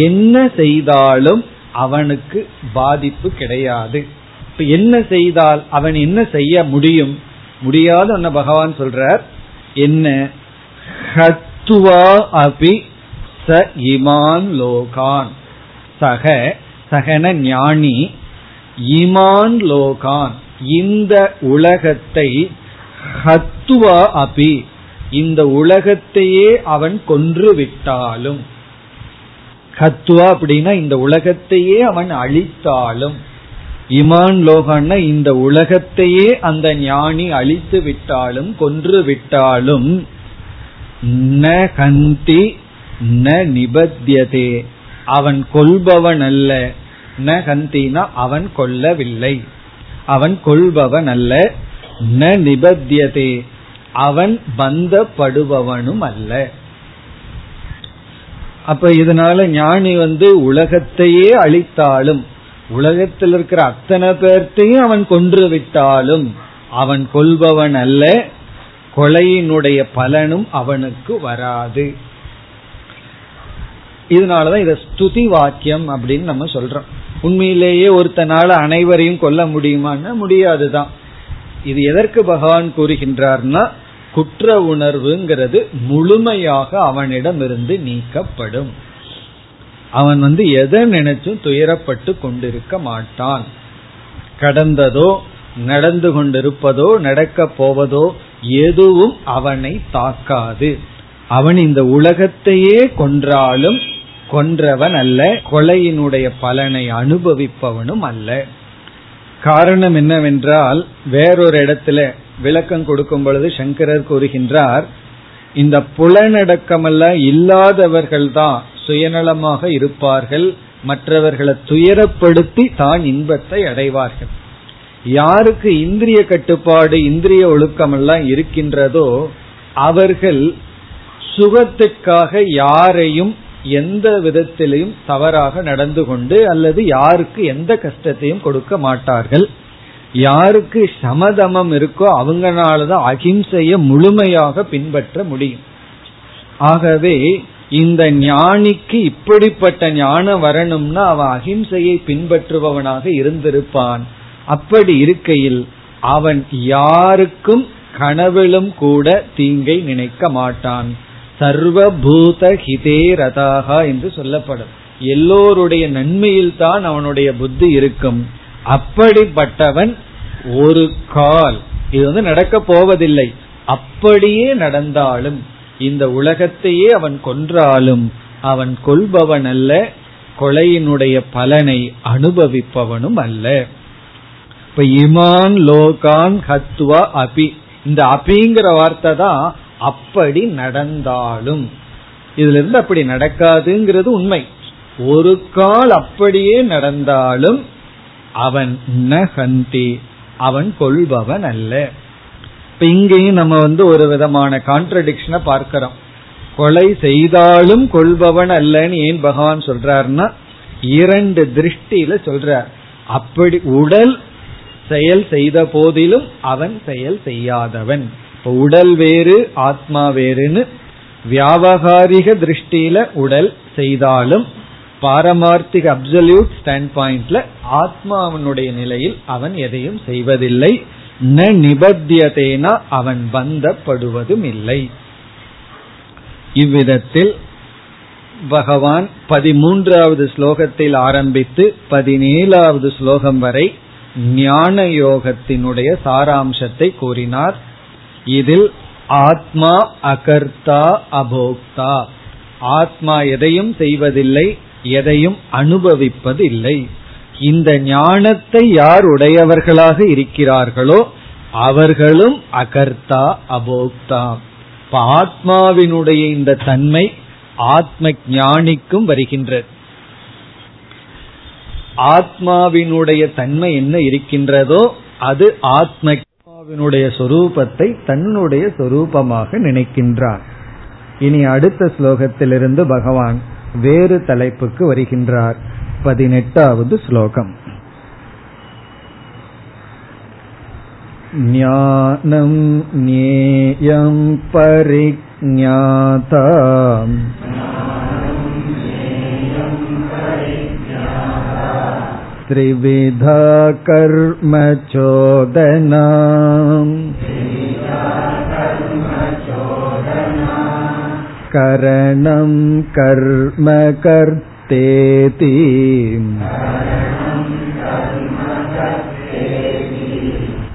என்ன செய்தாலும் அவனுக்கு பாதிப்பு கிடையாது. இப்ப என்ன செய்தால் அவன் என்ன செய்ய முடியும்? முடியாத பகவான் சொல்றார் என்ன? ஹத்துவா அபி ச இமான் லோகான். சக சகன ஞானி இமான் லோகான். இந்த உலகத்தை ஹத்துவா அபி இந்த உலகத்தையே அவன் கொன்று விட்டாலும் கத்துவா அப்படின்னா இந்த உலகத்தையே அவன் அழித்தாலும். இமான் லோகன்னா இந்த உலகத்தையே அந்த ஞானி அழித்து விட்டாலும் கொன்று விட்டாலும் ந கந்தி ந நிபத்தியதே. அவன் கொள்பவன் அல்ல ந கந்தினா அவன் கொல்லவில்லை. அவன் கொள்பவன் அல்ல ந நிபத்தியதே. அவன் பந்தப்படுபவனும் அல்ல அப்ப இதனால ஞானி வந்து உலகத்தையே அழித்தாலும் உலகத்தில் இருக்கிற அத்தனை பேர்த்தையும் அவன் கொன்று விட்டாலும் அவன் கொள்பவன் அல்ல கொலையினுடைய பலனும் அவனுக்கு வராது. இதனாலதான் இத ஸ்துதி வாக்கியம் அப்படின்னு நம்ம சொல்றோம். உண்மையிலேயே ஒருத்தனால அனைவரையும் கொல்ல முடியுமான்னா முடியாதுதான். இது எதற்கு பகவான் கூறுகின்றார்னா குற்ற உணர்வுங்கிறது முழுமையாக அவனிடம் இருந்து நீக்கப்படும். அவன் வந்து எதை நினைச்சும் துயரப்பட்டு கொண்டிருக்க மாட்டான். கடந்ததோ நடந்து கொண்டிருப்பதோ நடக்க போவதோ எதுவும் அவனை தாக்காது. அவன் இந்த உலகத்தையே கொன்றாலும் கொன்றவன் அல்ல கொலையினுடைய பலனை அனுபவிப்பவனும் அல்ல. காரணம் என்னவென்றால் வேறொரு இடத்துல விளக்கம் கொடுக்கும் பொழுது சங்கரர் கூறுகின்றார் இந்த புலனடக்கமெல்லாம் இல்லாதவர்கள் தான் சுயநலமாக இருப்பார்கள் மற்றவர்களை துயரப்படுத்தி தான் இன்பத்தை அடைவார்கள். யாருக்கு இந்திரிய கட்டுப்பாடு இந்திரிய ஒழுக்கம் எல்லாம் இருக்கின்றதோ அவர்கள் சுகத்துக்காக யாரையும் எந்த விதத்திலையும் தவறாக நடந்து கொண்டு அல்லது யாருக்கு எந்த கஷ்டத்தையும் கொடுக்க மாட்டார்கள். யாருக்கு சமதமம் இருக்கோ அவங்கனாலதான் அகிம்சைய முழுமையாக பின்பற்ற முடியும். ஆகவே இந்த ஞானிக்கு இப்படிப்பட்ட ஞானம் வரணும்னா அவன் அகிம்சையை பின்பற்றுபவனாக இருந்திருப்பான். அப்படி இருக்கையில் அவன் யாருக்கும் கனவிலும் கூட தீங்கை நினைக்க மாட்டான். சர்வபூத ஹிதே ரதாகா என்று சொல்லப்படும். எல்லோருடைய நன்மையில் தான் அவனுடைய புத்தி இருக்கும். அப்படிப்பட்டவன் ஒரு கால். இது வந்து நடக்க போவதில்லை. அப்படியே நடந்தாலும் இந்த உலகத்தையே அவன் கொன்றாலும் அவன் கொள்பவன் அல்ல கொலையினுடைய பலனை அனுபவிப்பவனும் அல்ல. இப்ப இமான் லோகான் ஹத்வா அபி இந்த அபிங்கிற வார்த்தை தான் அப்படி நடந்தாலும். இதுல இருந்து அப்படி நடக்காதுங்கிறது உண்மை. ஒரு கால் அப்படியே நடந்தாலும் அவன் ஹந்தி அவன் கொள்பவன் அல்ல இப்ப இங்கேயும் நம்ம வந்து ஒரு விதமான கான்ட்ரடிக்ஷனை பார்க்கிறோம். கொலை செய்தாலும் கொள்பவன் அல்லன்னு ஏன் பகவான் சொல்றாருன்னா இரண்டு திருஷ்டியில சொல்றார். அப்படி உடல் செயல் செய்த போதிலும் அவன் செயல் செய்யாதவன். உடல் வேறு ஆத்மா வேறுன்னு வியாபகாரிக திருஷ்டியில உடல் செய்தாலும் பாரமார்த்திக அப்சல்யூட் ஸ்டாண்ட் பாயிண்ட்ல ஆத்மாவனுடைய நிலையில் அவன் எதையும் செய்வதில்லை. ந நிபத்தியதேனா அவன் பந்தப்படுவதும் இல்லை இவ்விதத்தில் பகவான் பதிமூன்றாவது ஸ்லோகத்தில் ஆரம்பித்து பதினேழாவது ஸ்லோகம் வரை ஞான யோகத்தினுடைய சாராம்சத்தை கூறினார். இதில் ஆத்மா அகர்த்தா அபோக்தா. ஆத்மா எதையும் செய்வதில்லை எதையும் அனுபவிப்பது இல்லை இந்த ஞானத்தை யார் உடையவர்களாக இருக்கிறார்களோ அவர்களும் அகர்த்தா அபோக்தா. ஆத்மாவினுடைய இந்த தன்மை ஆத்ம ஞானிக்கும் வருகின்றது. ஆத்மாவினுடைய தன்மை என்ன இருக்கின்றதோ அது ஆத்மாவினுடைய சொரூபத்தை தன்னுடைய சொரூபமாக நினைக்கின்றார். இனி அடுத்த ஸ்லோகத்திலிருந்து பகவான் வேறு தலைப்புக்கு வருகின்றார் பதினெட்டாவது ஸ்லோகம் ज्ञानं ज्ञेयं परिज्ञाता त्रिविधा कर्मचोदना करणं कर्म कर्तेति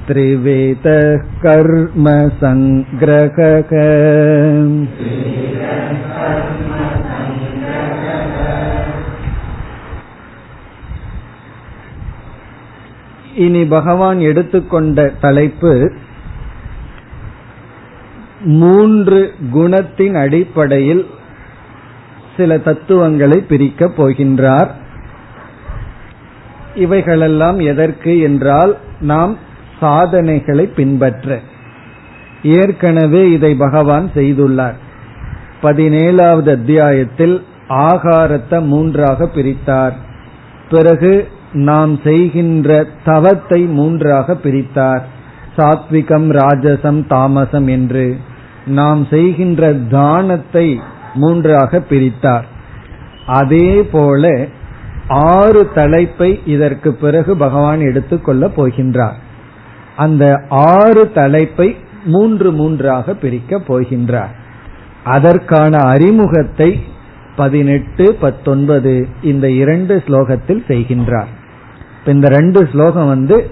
त्रिवेदः कर्म सङ्ग्रहः இனி பகவான் எடுத்துக்கொண்ட தலைப்பு மூன்று குணத்தின் அடிப்படையில் சில தத்துவங்களை பிரிக்கப் போகின்றார். இவைகளெல்லாம் எதற்கு என்றால் நாம் சாதனைகளை பின்பற்ற. ஏற்கனவே இதை பகவான் செய்துள்ளார். பதினேழாவது அத்தியாயத்தில் ஆகாரத்தை மூன்றாக பிரித்தார். பிறகு நாம் செய்கின்ற தவத்தை மூன்றாக பிரித்தார். சாத்விகம் ராஜசம் தாமசம் என்று. நாம் செய்கின்ற தானத்தை மூன்றாக பிரித்தார். அதே போல ஆறு தலைப்பை இதற்கு பிறகு பகவான் எடுத்துக்கொள்ள போகின்றார். அந்த ஆறு தலைப்பை மூன்று மூன்றாக பிரிக்க போகின்றார். அதற்கான அறிமுகத்தை பதினெட்டு பத்தொன்பது இந்த இரண்டு ஸ்லோகத்தில் செய்கின்றார். இந்த ரெண்டு ஸ்லோகம் வந்து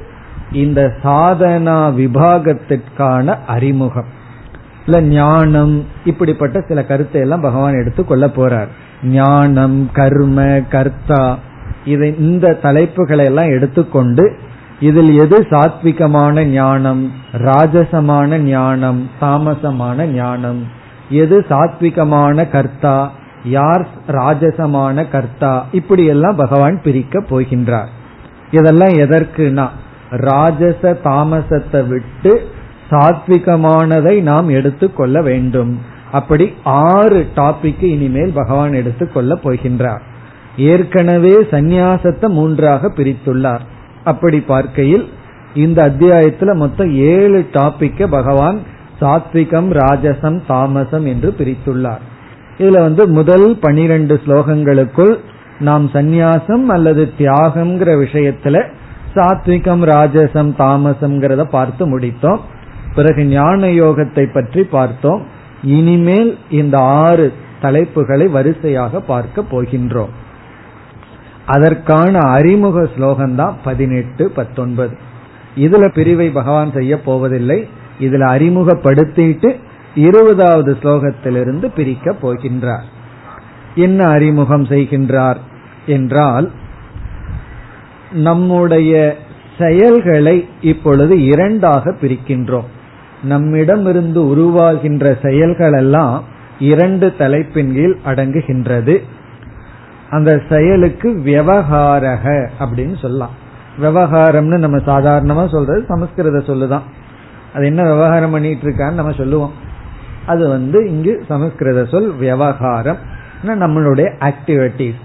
இந்த சாதனா விபாகத்திற்கான அறிமுகம். இல்ல ஞானம் இப்படிப்பட்ட சில கருத்தை எல்லாம் பகவான் எடுத்து கொள்ள போறார். ஞானம் கர்ம கர்த்தா இதை இந்த தலைப்புகளை எல்லாம் எடுத்துக்கொண்டு இதில் எது சாத்விகமான ஞானம் ராஜசமான ஞானம் தாமசமான ஞானம் எது சாத்விகமான கர்த்தா யார் ராஜசமான கர்த்தா இப்படி எல்லாம் பகவான் பிரிக்க போகின்றார். இதெல்லாம் எதற்குனா ராஜச தாமசத்தை விட்டு சாத்விகமானதை நாம் எடுத்துக்கொள்ள வேண்டும். அப்படி ஆறு டாபிக் இனிமேல் பகவான் எடுத்துக்கொள்ள போகின்றார். ஏற்கனவே சந்நியாசத்தை மூன்றாக பிரித்துள்ளார். அப்படி பார்க்கையில் இந்த அத்தியாயத்துல மொத்தம் ஏழு டாபிக்க பகவான் சாத்விகம் ராஜசம் தாமசம் என்று பிரித்துள்ளார். இதுல வந்து முதல் பனிரெண்டு ஸ்லோகங்களுக்குள் நாம் சந்நியாசம் அல்லது தியாகம்ங்கிற விஷயத்துல சாத்விகம் ராஜசம் தாமசம்ங்கிறத பார்த்து முடித்தோம். பிறகு ஞான யோகத்தை பற்றி பார்த்தோம். இனிமேல் இந்த ஆறு தலைப்புகளை வரிசையாக பார்க்க போகின்றோம். அதற்கான அறிமுக ஸ்லோகம் தான் பதினெட்டு பத்தொன்பது. இதுல பிரிவை பகவான் செய்ய போவதில்லை. இதுல அறிமுகப்படுத்திட்டு இருபதாவது ஸ்லோகத்திலிருந்து பிரிக்க போகின்றார். என்ன அறிமுகம் செய்கின்றார் என்றால் நம்முடைய செயல்களை இப்பொழுது இரண்டாக பிரிக்கின்றோம். நம்மிடமிருந்து உருவாகின்ற செயல்கள் எல்லாம் இரண்டு தலைப்பின் கீழ் அடங்குகின்றது. அந்த செயலுக்கு விவகாரக அப்படின்னு சொல்லலாம். விவகாரம்னு நம்ம சாதாரணமா சொல்றது சமஸ்கிருத சொல்லுதான். அது என்ன விவகாரம் பண்ணிட்டு இருக்கான்னு நம்ம சொல்லுவோம். அது வந்து இங்கு சமஸ்கிருத சொல் விவகாரம். நம்மளுடைய ஆக்டிவிட்டிஸ்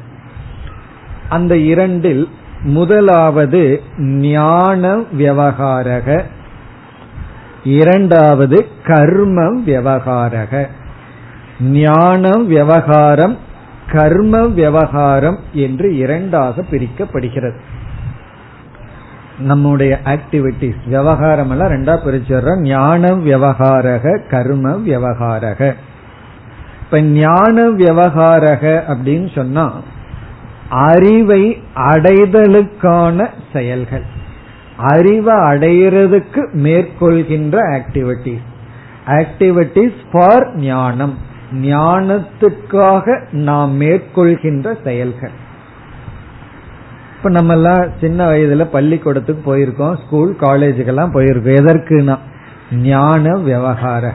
அந்த இரண்டில் முதலாவது ஞான விவகாரக இரண்டாவது கர்மம் விவகாரக. ஞானம் விவகாரம் கர்ம விவகாரம் என்று இரண்டாக பிரிக்கப்படுகிறது. நம்முடைய ஆக்டிவிட்டிஸ் விவகாரம் எல்லாம் ரெண்டா பிரிச்சிடுறோம். ஞானம் விவகாரக கர்ம விவகாரக. இப்ப ஞான விவகாரக அப்படின்னு சொன்னா அறிவை அடைதலுக்கான செயல்கள். அறிவை அடையிறதுக்கு மேற்கொள்கின்ற ஆக்டிவிட்டிஸ் ஆக்டிவிட்டிஸ் ஃபார் ஞானம். ஞானத்துக்காக நாம் மேற்கொள்கின்ற செயல்கள். இப்ப நம்ம எல்லாம் சின்ன வயதுல பள்ளிக்கூடத்துக்கு போயிருக்கோம் ஸ்கூல் காலேஜுக்கெல்லாம் போயிருக்கோம். எதற்குனா ஞான விவகாரக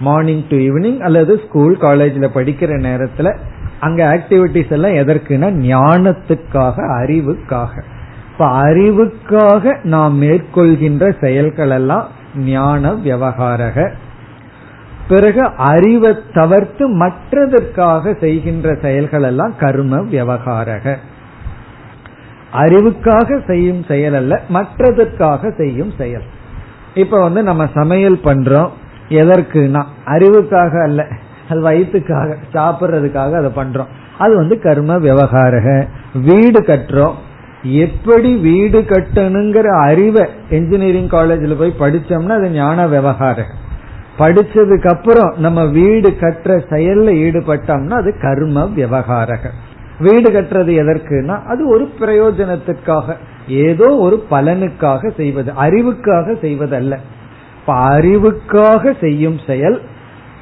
மார்னிங் டு ஈவினிங் அல்லது ஸ்கூல் காலேஜில் படிக்கிற நேரத்தில் அங்க ஆக்டிவிட்டிஸ் எல்லாம் எதற்குனா ஞானத்துக்காக அறிவுக்காக. இப்ப அறிவுக்காக நாம் மேற்கொள்கின்ற செயல்கள் எல்லாம் ஞான விவகாரக. பிறகு அறிவை தவிர்த்து மற்றதற்காக செய்கின்ற செயல்கள் எல்லாம் கர்ம விவகாரக. அறிவுக்காக செய்யும் செயல் அல்ல மற்றதற்காக செய்யும் செயல். இப்ப வந்து நம்ம சமையல் பண்றோம். எதற்குனா அறிவுக்காக அல்ல அது வயிற்றுக்காக சாப்பிட்றதுக்காக அதை பண்றோம். அது வந்து கர்ம விவகாரக. வீடு கட்டுறோம். எப்படி வீடு கட்டணுங்கிற அறிவை என்ஜினியரிங் காலேஜில் போய் படிச்சோம்னா அது ஞான விவகாரம். படிச்சதுக்கு அப்புறம் நம்ம வீடு கட்டுற செயல்ல ஈடுபட்டோம்னா அது கர்ம விவகாரக வீடு கட்டுறது எதற்குனா அது ஒரு பிரயோஜனத்துக்காக ஏதோ ஒரு பலனுக்காக செய்வது அறிவுக்காக செய்வதல்ல. இப்ப அறிவுக்காக செய்யும் செயல்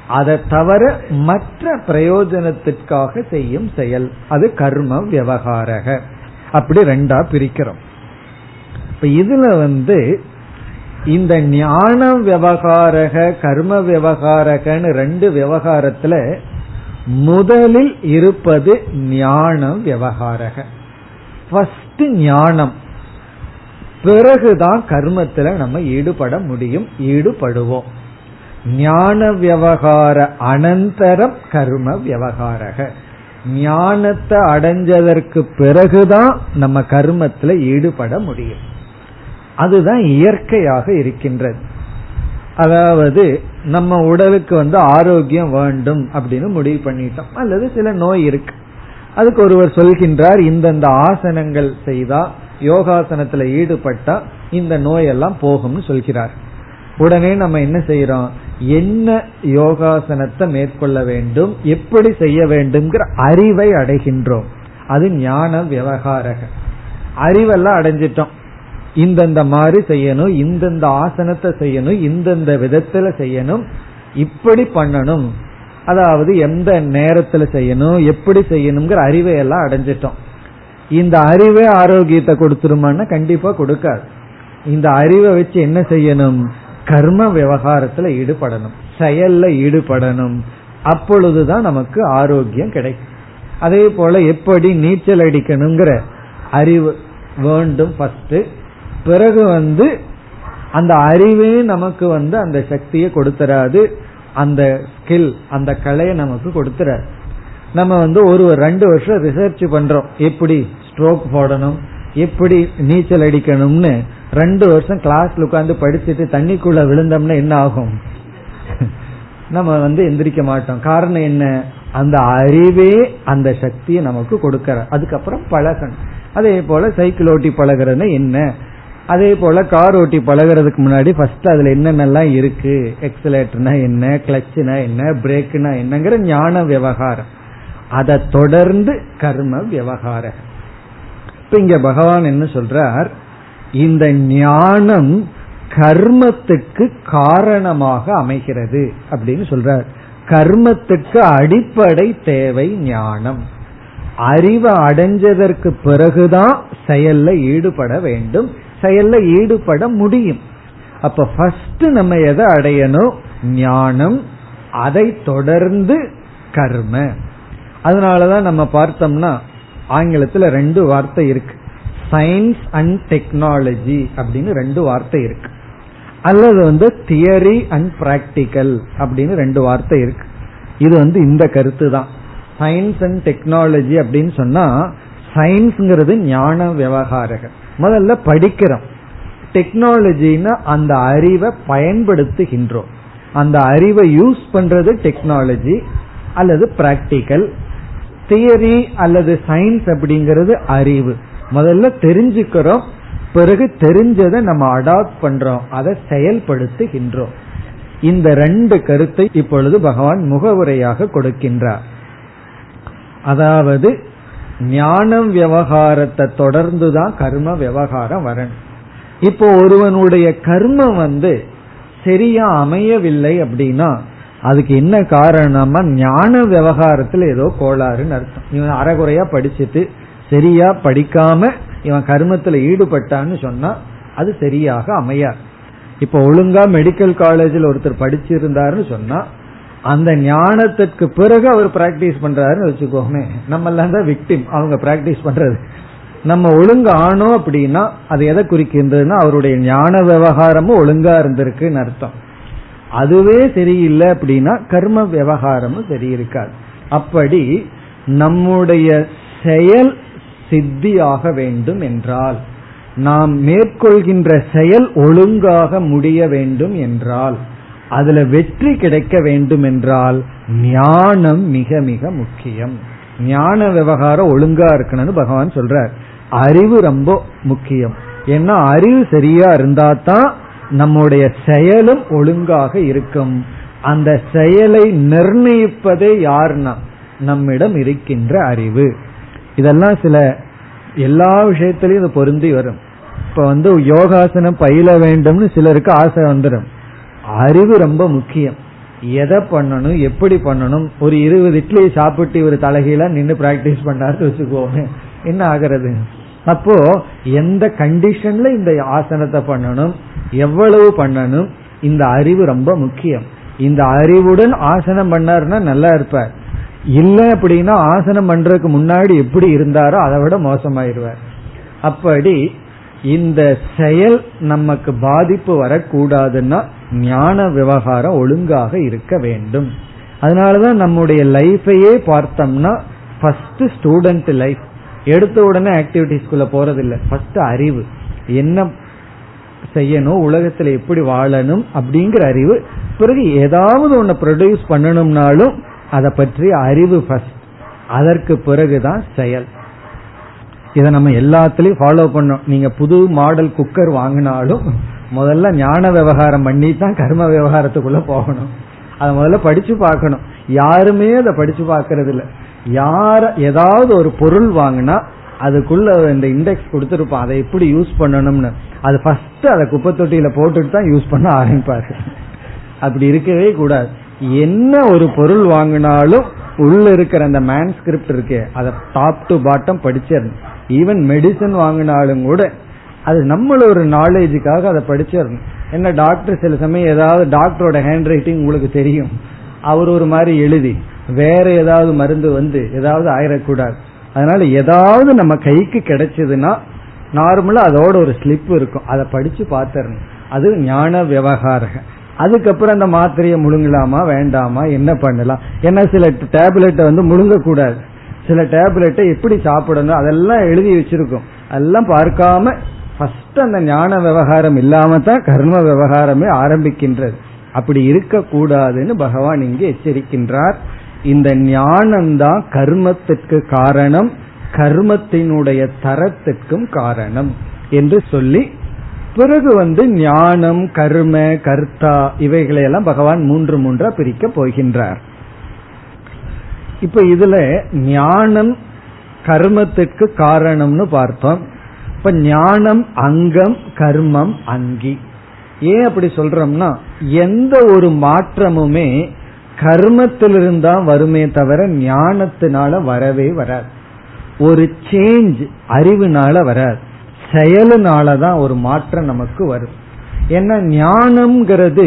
அதை தவிர மற்ற பிரயோஜனத்திற்காக செய்யும் செயல் அது கர்ம விவகாரக அப்படி ரெண்டா பிரிக்கிறோம். இப்ப இதுல வந்து இந்த ஞான விவகாரக கர்ம விவகாரகன்னு ரெண்டு விவகாரத்துல முதலில் இருப்பது ஞானம் விவகாரக. ஃபர்ஸ்ட் ஞானம். பிறகுதான் கர்மத்துல நம்ம ஈடுபட முடியும் ஈடுபடுவோம். ஞான விவகார அனந்தரம் கர்ம விவகாரக. ஞானத்தை அடைஞ்சதற்கு பிறகுதான் நம்ம கர்மத்துல ஈடுபட முடியும். அதுதான் இயற்கையாக இருக்கின்றது. அதாவது நம்ம உடலுக்கு வந்து ஆரோக்கியம் வேண்டும் அப்படின்னு முடிவு பண்ணிட்டோம். அல்லது சில நோய் இருக்கு. அதுக்கு ஒருவர் சொல்கின்றார் இந்தந்த ஆசனங்கள் செய்தா யோகாசனத்துல ஈடுபட்டா இந்த நோயெல்லாம் போகும்னு சொல்கிறார். உடனே நம்ம என்ன செய்யறோம் என்ன யோகாசனத்தை மேற்கொள்ள வேண்டும் எப்படி செய்ய வேண்டும்ங்கிற அறிவை அடைகின்றோம். அது ஞான விவகாரக. அறிவெல்லாம் அடைஞ்சிட்டோம். இந்தந்த மாதிரி செய்யணும் இந்தந்த ஆசனத்தை செய்யணும் இந்தந்த விதத்துல செய்யணும் இப்படி பண்ணணும். அதாவது எந்த நேரத்துல செய்யணும் எப்படி செய்யணுங்கிற அறிவை எல்லாம் அடைஞ்சிட்டோம். இந்த அறிவே ஆரோக்கியத்தை கொடுத்துருமான்னா கண்டிப்பா கொடுக்காது. இந்த அறிவை வச்சு என்ன செய்யணும்? கர்ம விவகாரத்துல ஈடுபடணும். செயல்ல ஈடுபடணும். அப்பொழுதுதான் நமக்கு ஆரோக்கியம் கிடைக்கும். அதே போல எப்படி நீச்சல் அடிக்கணுங்கிற அறிவு வேண்டும் ஃபர்ஸ்ட் பிறகு வந்து அந்த அறிவே நமக்கு வந்து அந்த சக்தியை கொடுத்துறாது. அந்த ஸ்கில் அந்த கலையை நமக்கு கொடுத்துறாரு நம்ம வந்து ஒரு ரெண்டு வருஷம் ரிசர்ச் பண்றோம். எப்படி ஸ்ட்ரோக் போடணும் எப்படி நீச்சல் அடிக்கணும்னு ரெண்டு வருஷம் கிளாஸ்ல உட்காந்து படிச்சுட்டு தண்ணிக்குள்ள விழுந்தோம்னா என்ன ஆகும்? நம்ம வந்து எந்திரிக்க மாட்டோம். காரணம் என்ன? அந்த அறிவே அந்த சக்தியை நமக்கு கொடுக்கற அதுக்கப்புறம் பழகணும். அதே போல சைக்கிள் ஓட்டி பழகிறதுனா என்ன? அதே போல கார் ஓட்டி பழகிறதுக்கு முன்னாடி ஃபர்ஸ்ட் அதுல என்னென்னலாம் இருக்கு? எக்ஸலேட்டர்னா என்ன? கிளச்சுனா என்ன? பிரேக்குனா என்னங்கிற ஞான விவகாரம். அதை தொடர்ந்து கர்ம விவகாரம். இப்ப இங்க பகவான் என்ன சொல்றார்? இந்த ஞானம் கர்மத்துக்கு காரணமாக அமைகிறது அப்படின்னு சொல்றார். கர்மத்துக்கு அடிப்படை தேவை ஞானம். அறிவை அடைஞ்சதற்கு பிறகுதான் செயல்ல ஈடுபட வேண்டும். செயல்ல ஈடுபட முடியும். அப்ப ஃபர்ஸ்ட் நம்ம எதை அடையணும்? ஞானம். அதை தொடர்ந்து கர்ம. அதனாலதான் நம்ம பார்த்தோம்னா ஆங்கிலத்துல ரெண்டு வார்த்தை இருக்கு. சயின்ஸ் அண்ட் டெக்னாலஜி அப்படின்னு ரெண்டு வார்த்தை இருக்கு. அல்லது வந்து தியரி அண்ட் பிராக்டிக்கல் அப்படின்னு ரெண்டு வார்த்தை இருக்கு. இது வந்து இந்த கருத்து தான் சயின்ஸ் அண்ட் டெக்னாலஜி அப்படின்னு சொன்னா சயின்ஸ்ங்கிறது ஞான விவகாரக முதல்ல படிக்கிறோம். டெக்னாலஜின்னா அந்த அறிவை பயன்படுத்துகின்றோம். அந்த அறிவை யூஸ் பண்றது டெக்னாலஜி அல்லது பிராக்டிக்கல் தியரி அல்லது சயின்ஸ் அப்படிங்கிறது அறிவு. முதல்ல தெரிஞ்சுக்கிறோம் பிறகு தெரிஞ்சதை நம்ம அடாப்ட் பண்றோம் அதை செயல்படுத்துகின்றோம். இந்த ரெண்டு கருத்தை இப்பொழுது பகவான் முகவுரையாக கொடுக்கின்றார். அதாவது ஞானம் விவகாரத்தை தொடர்ந்துதான் கர்ம விவகாரம் வரணும். இப்போ ஒருவனுடைய கர்மம் வந்து சரியா அமையவில்லை அப்படின்னா அதுக்கு என்ன காரணமா ஞான விவகாரத்துல ஏதோ கோளாறுன்னு அர்த்தம். இவன் அறகுறையா படிச்சுட்டு சரியா படிக்காம இவன் கர்மத்துல ஈடுபட்டான்னு சொன்னா அது சரியாக அமையாது இப்ப ஒழுங்கா மெடிக்கல் காலேஜில் ஒருத்தர் படிச்சிருந்தாருன்னு சொன்னா அந்த ஞானத்திற்கு பிறகு அவர் பிராக்டிஸ் பண்றாருன்னு வச்சுக்கோமே. நம்ம எல்லாம் தான் விக்டிம் அவங்க பிராக்டிஸ் பண்றது. நம்ம ஒழுங்கு ஆனோம் அப்படின்னா அது எதை குறிக்கின்றதுன்னா அவருடைய ஞான விவகாரமும் ஒழுங்கா இருந்திருக்குன்னு அர்த்தம். அதுவே சரியில்லை அப்படின்னா கர்ம விவகாரமும் சரி இருக்காது அப்படி நம்முடைய செயல் சித்தியாக வேண்டும் என்றால் நாம் மேற்கொள்கின்ற செயல் ஒழுங்காக முடிய வேண்டும் என்றால் அதுல வெற்றி கிடைக்க வேண்டும் என்றால் ஞானம் மிக மிக முக்கியம். ஞான விவகாரம் ஒழுங்கா இருக்கணும்னு பகவான் சொல்றார். அறிவு ரொம்ப முக்கியம். ஏன்னா அறிவு சரியா இருந்தா தான் நம்முடைய செயலும் ஒழுங்காக இருக்கும். அந்த செயலை நிர்ணயிப்பதே யார்னா நம்மிடம் இருக்கின்ற அறிவு. இதெல்லாம் சில எல்லா விஷயத்திலையும் இது பொருந்தி வரும். இப்ப வந்து யோகாசனம் பயில வேண்டும்னு சிலருக்கு ஆசை வந்துடும் அறிவு ரொம்ப முக்கியம். எதை பண்ணணும் எப்படி பண்ணணும்? ஒரு இருபது இட்லி சாப்பிட்டு ஒரு தலைகீழ நின்று பிராக்டிஸ் பண்ணாரு வச்சுக்கோங்க என்ன ஆகிறது? அப்போ எந்த கண்டிஷன்ல இந்த ஆசனத்தை பண்ணணும்? எவ்வளவு பண்ணணும்? இந்த அறிவு ரொம்ப முக்கியம். இந்த அறிவுடன் ஆசனம் பண்ணாருன்னா நல்லா இருப்பார். இல்லை அப்படின்னா ஆசனம் பண்றதுக்கு முன்னாடி எப்படி இருந்தாரோ அதை விட மோசமாயிருவார் அப்படி இந்த செயல் நமக்கு பாதிப்பு வரக்கூடாதுன்னா ஞான விவகாரம் ஒழுங்காக இருக்க வேண்டும். அதனாலதான் நம்முடைய லைஃபையே பார்த்தோம்னா ஃபர்ஸ்ட் ஸ்டூடெண்ட் லைஃப் எடுத்த உடனே ஆக்டிவிட்டிஸ்குள்ள போறதில்லை. ஃபர்ஸ்ட் அறிவு. என்ன செய்யணும்? உலகத்துல எப்படி வாழணும்? அப்படிங்கிற அறிவு. பிறகு ஏதாவது ஒன்னு ப்ரொடியூஸ் பண்ணணும்னாலும் அதை பற்றி அறிவு ஃபர்ஸ்ட் அதற்கு பிறகுதான் செயல். இதை நம்ம எல்லாத்துலயும் ஃபாலோ பண்ணோம் நீங்க புது மாடல் குக்கர் வாங்கினாலும் முதல்ல ஞான விவகாரம் பண்ணி தான் கர்ம விவகாரத்துக்குள்ள போகணும். அதை முதல்ல படிச்சு பார்க்கணும். யாருமே அதை படிச்சு பார்க்கறது இல்ல யார ஏதாவது ஒரு பொருள் வாங்கினா அதுக்குள்ள இந்த இண்டெக்ஸ் கொடுத்துருப்பான். அதை எப்படி யூஸ் பண்ணணும்னு. அது ஃபர்ஸ்ட் அதை குப்பை தொட்டியில போட்டுட்டு தான் யூஸ் பண்ண ஆரம்பிப்பாரு. அப்படி இருக்கவே கூடாது. என்ன ஒரு பொருள் வாங்கினாலும் உள்ள இருக்கிற அந்த மேன்ஸ்கிரிப்ட் இருக்கே அதை டாப் டு பாட்டம் படிச்சிடணும். ஈவன் மெடிசன் வாங்கினாலும் கூட அது நம்மள ஒரு நாலேஜுக்காக அதை படிச்சிடணும். என்ன டாக்டர் சில சமயம் ஏதாவது டாக்டரோட ஹேண்ட் ரைட்டிங் உங்களுக்கு தெரியும். அவர் ஒரு மாதிரி எழுதி வேற ஏதாவது மருந்து வந்து ஏதாவது ஆயிடக்கூடாது அதனால ஏதாவது நம்ம கைக்கு கிடைச்சதுன்னா நார்மலா அதோட ஒரு ஸ்லிப் இருக்கும். அதை படிச்சு பார்த்தரணும் அது ஞான விவகாரம் அதுக்கப்புறம் அந்த மாத்திரையை முழுங்கலாமா வேண்டாமா என்ன பண்ணலாம்? ஏன்னா சில டேப்லெட்டை வந்து முழுங்க கூடாது சில டேப்லெட்டை எப்படி சாப்பிடணும் அதெல்லாம் எழுதி வச்சிருக்கோம். அதெல்லாம் பார்க்காம ஃபர்ஸ்ட் அந்த ஞான விவகாரம் இல்லாம தான் கர்ம விவகாரமே ஆரம்பிக்கின்றது. அப்படி இருக்க கூடாதுன்னு பகவான் இங்கே எச்சரிக்கின்றார். இந்த ஞானம்தான் கர்மத்திற்கு காரணம் கர்மத்தினுடைய தரத்திற்கும் காரணம் என்று சொல்லி பிறகு வந்து ஞானம் கர்ம கர்த்தா இவைகளையெல்லாம் பகவான் மூன்று மூன்றா பிரிக்க போகின்றார். இப்ப இதுல ஞானம் கர்மத்துக்கு காரணம்னு பார்த்தோம். இப்ப ஞானம் அங்கம் கர்மம் அங்கி. ஏன் அப்படி சொல்றோம்னா எந்த ஒரு மாற்றமுமே கர்மத்திலிருந்தா வருமே தவிர ஞானத்தினால வரவே வராது. ஒரு சேஞ்ச் அறிவுனால வராது. செயலுனாலதான் ஒரு மாற்றம் நமக்கு வரும். ஏன்னா ஞானம்ங்கிறது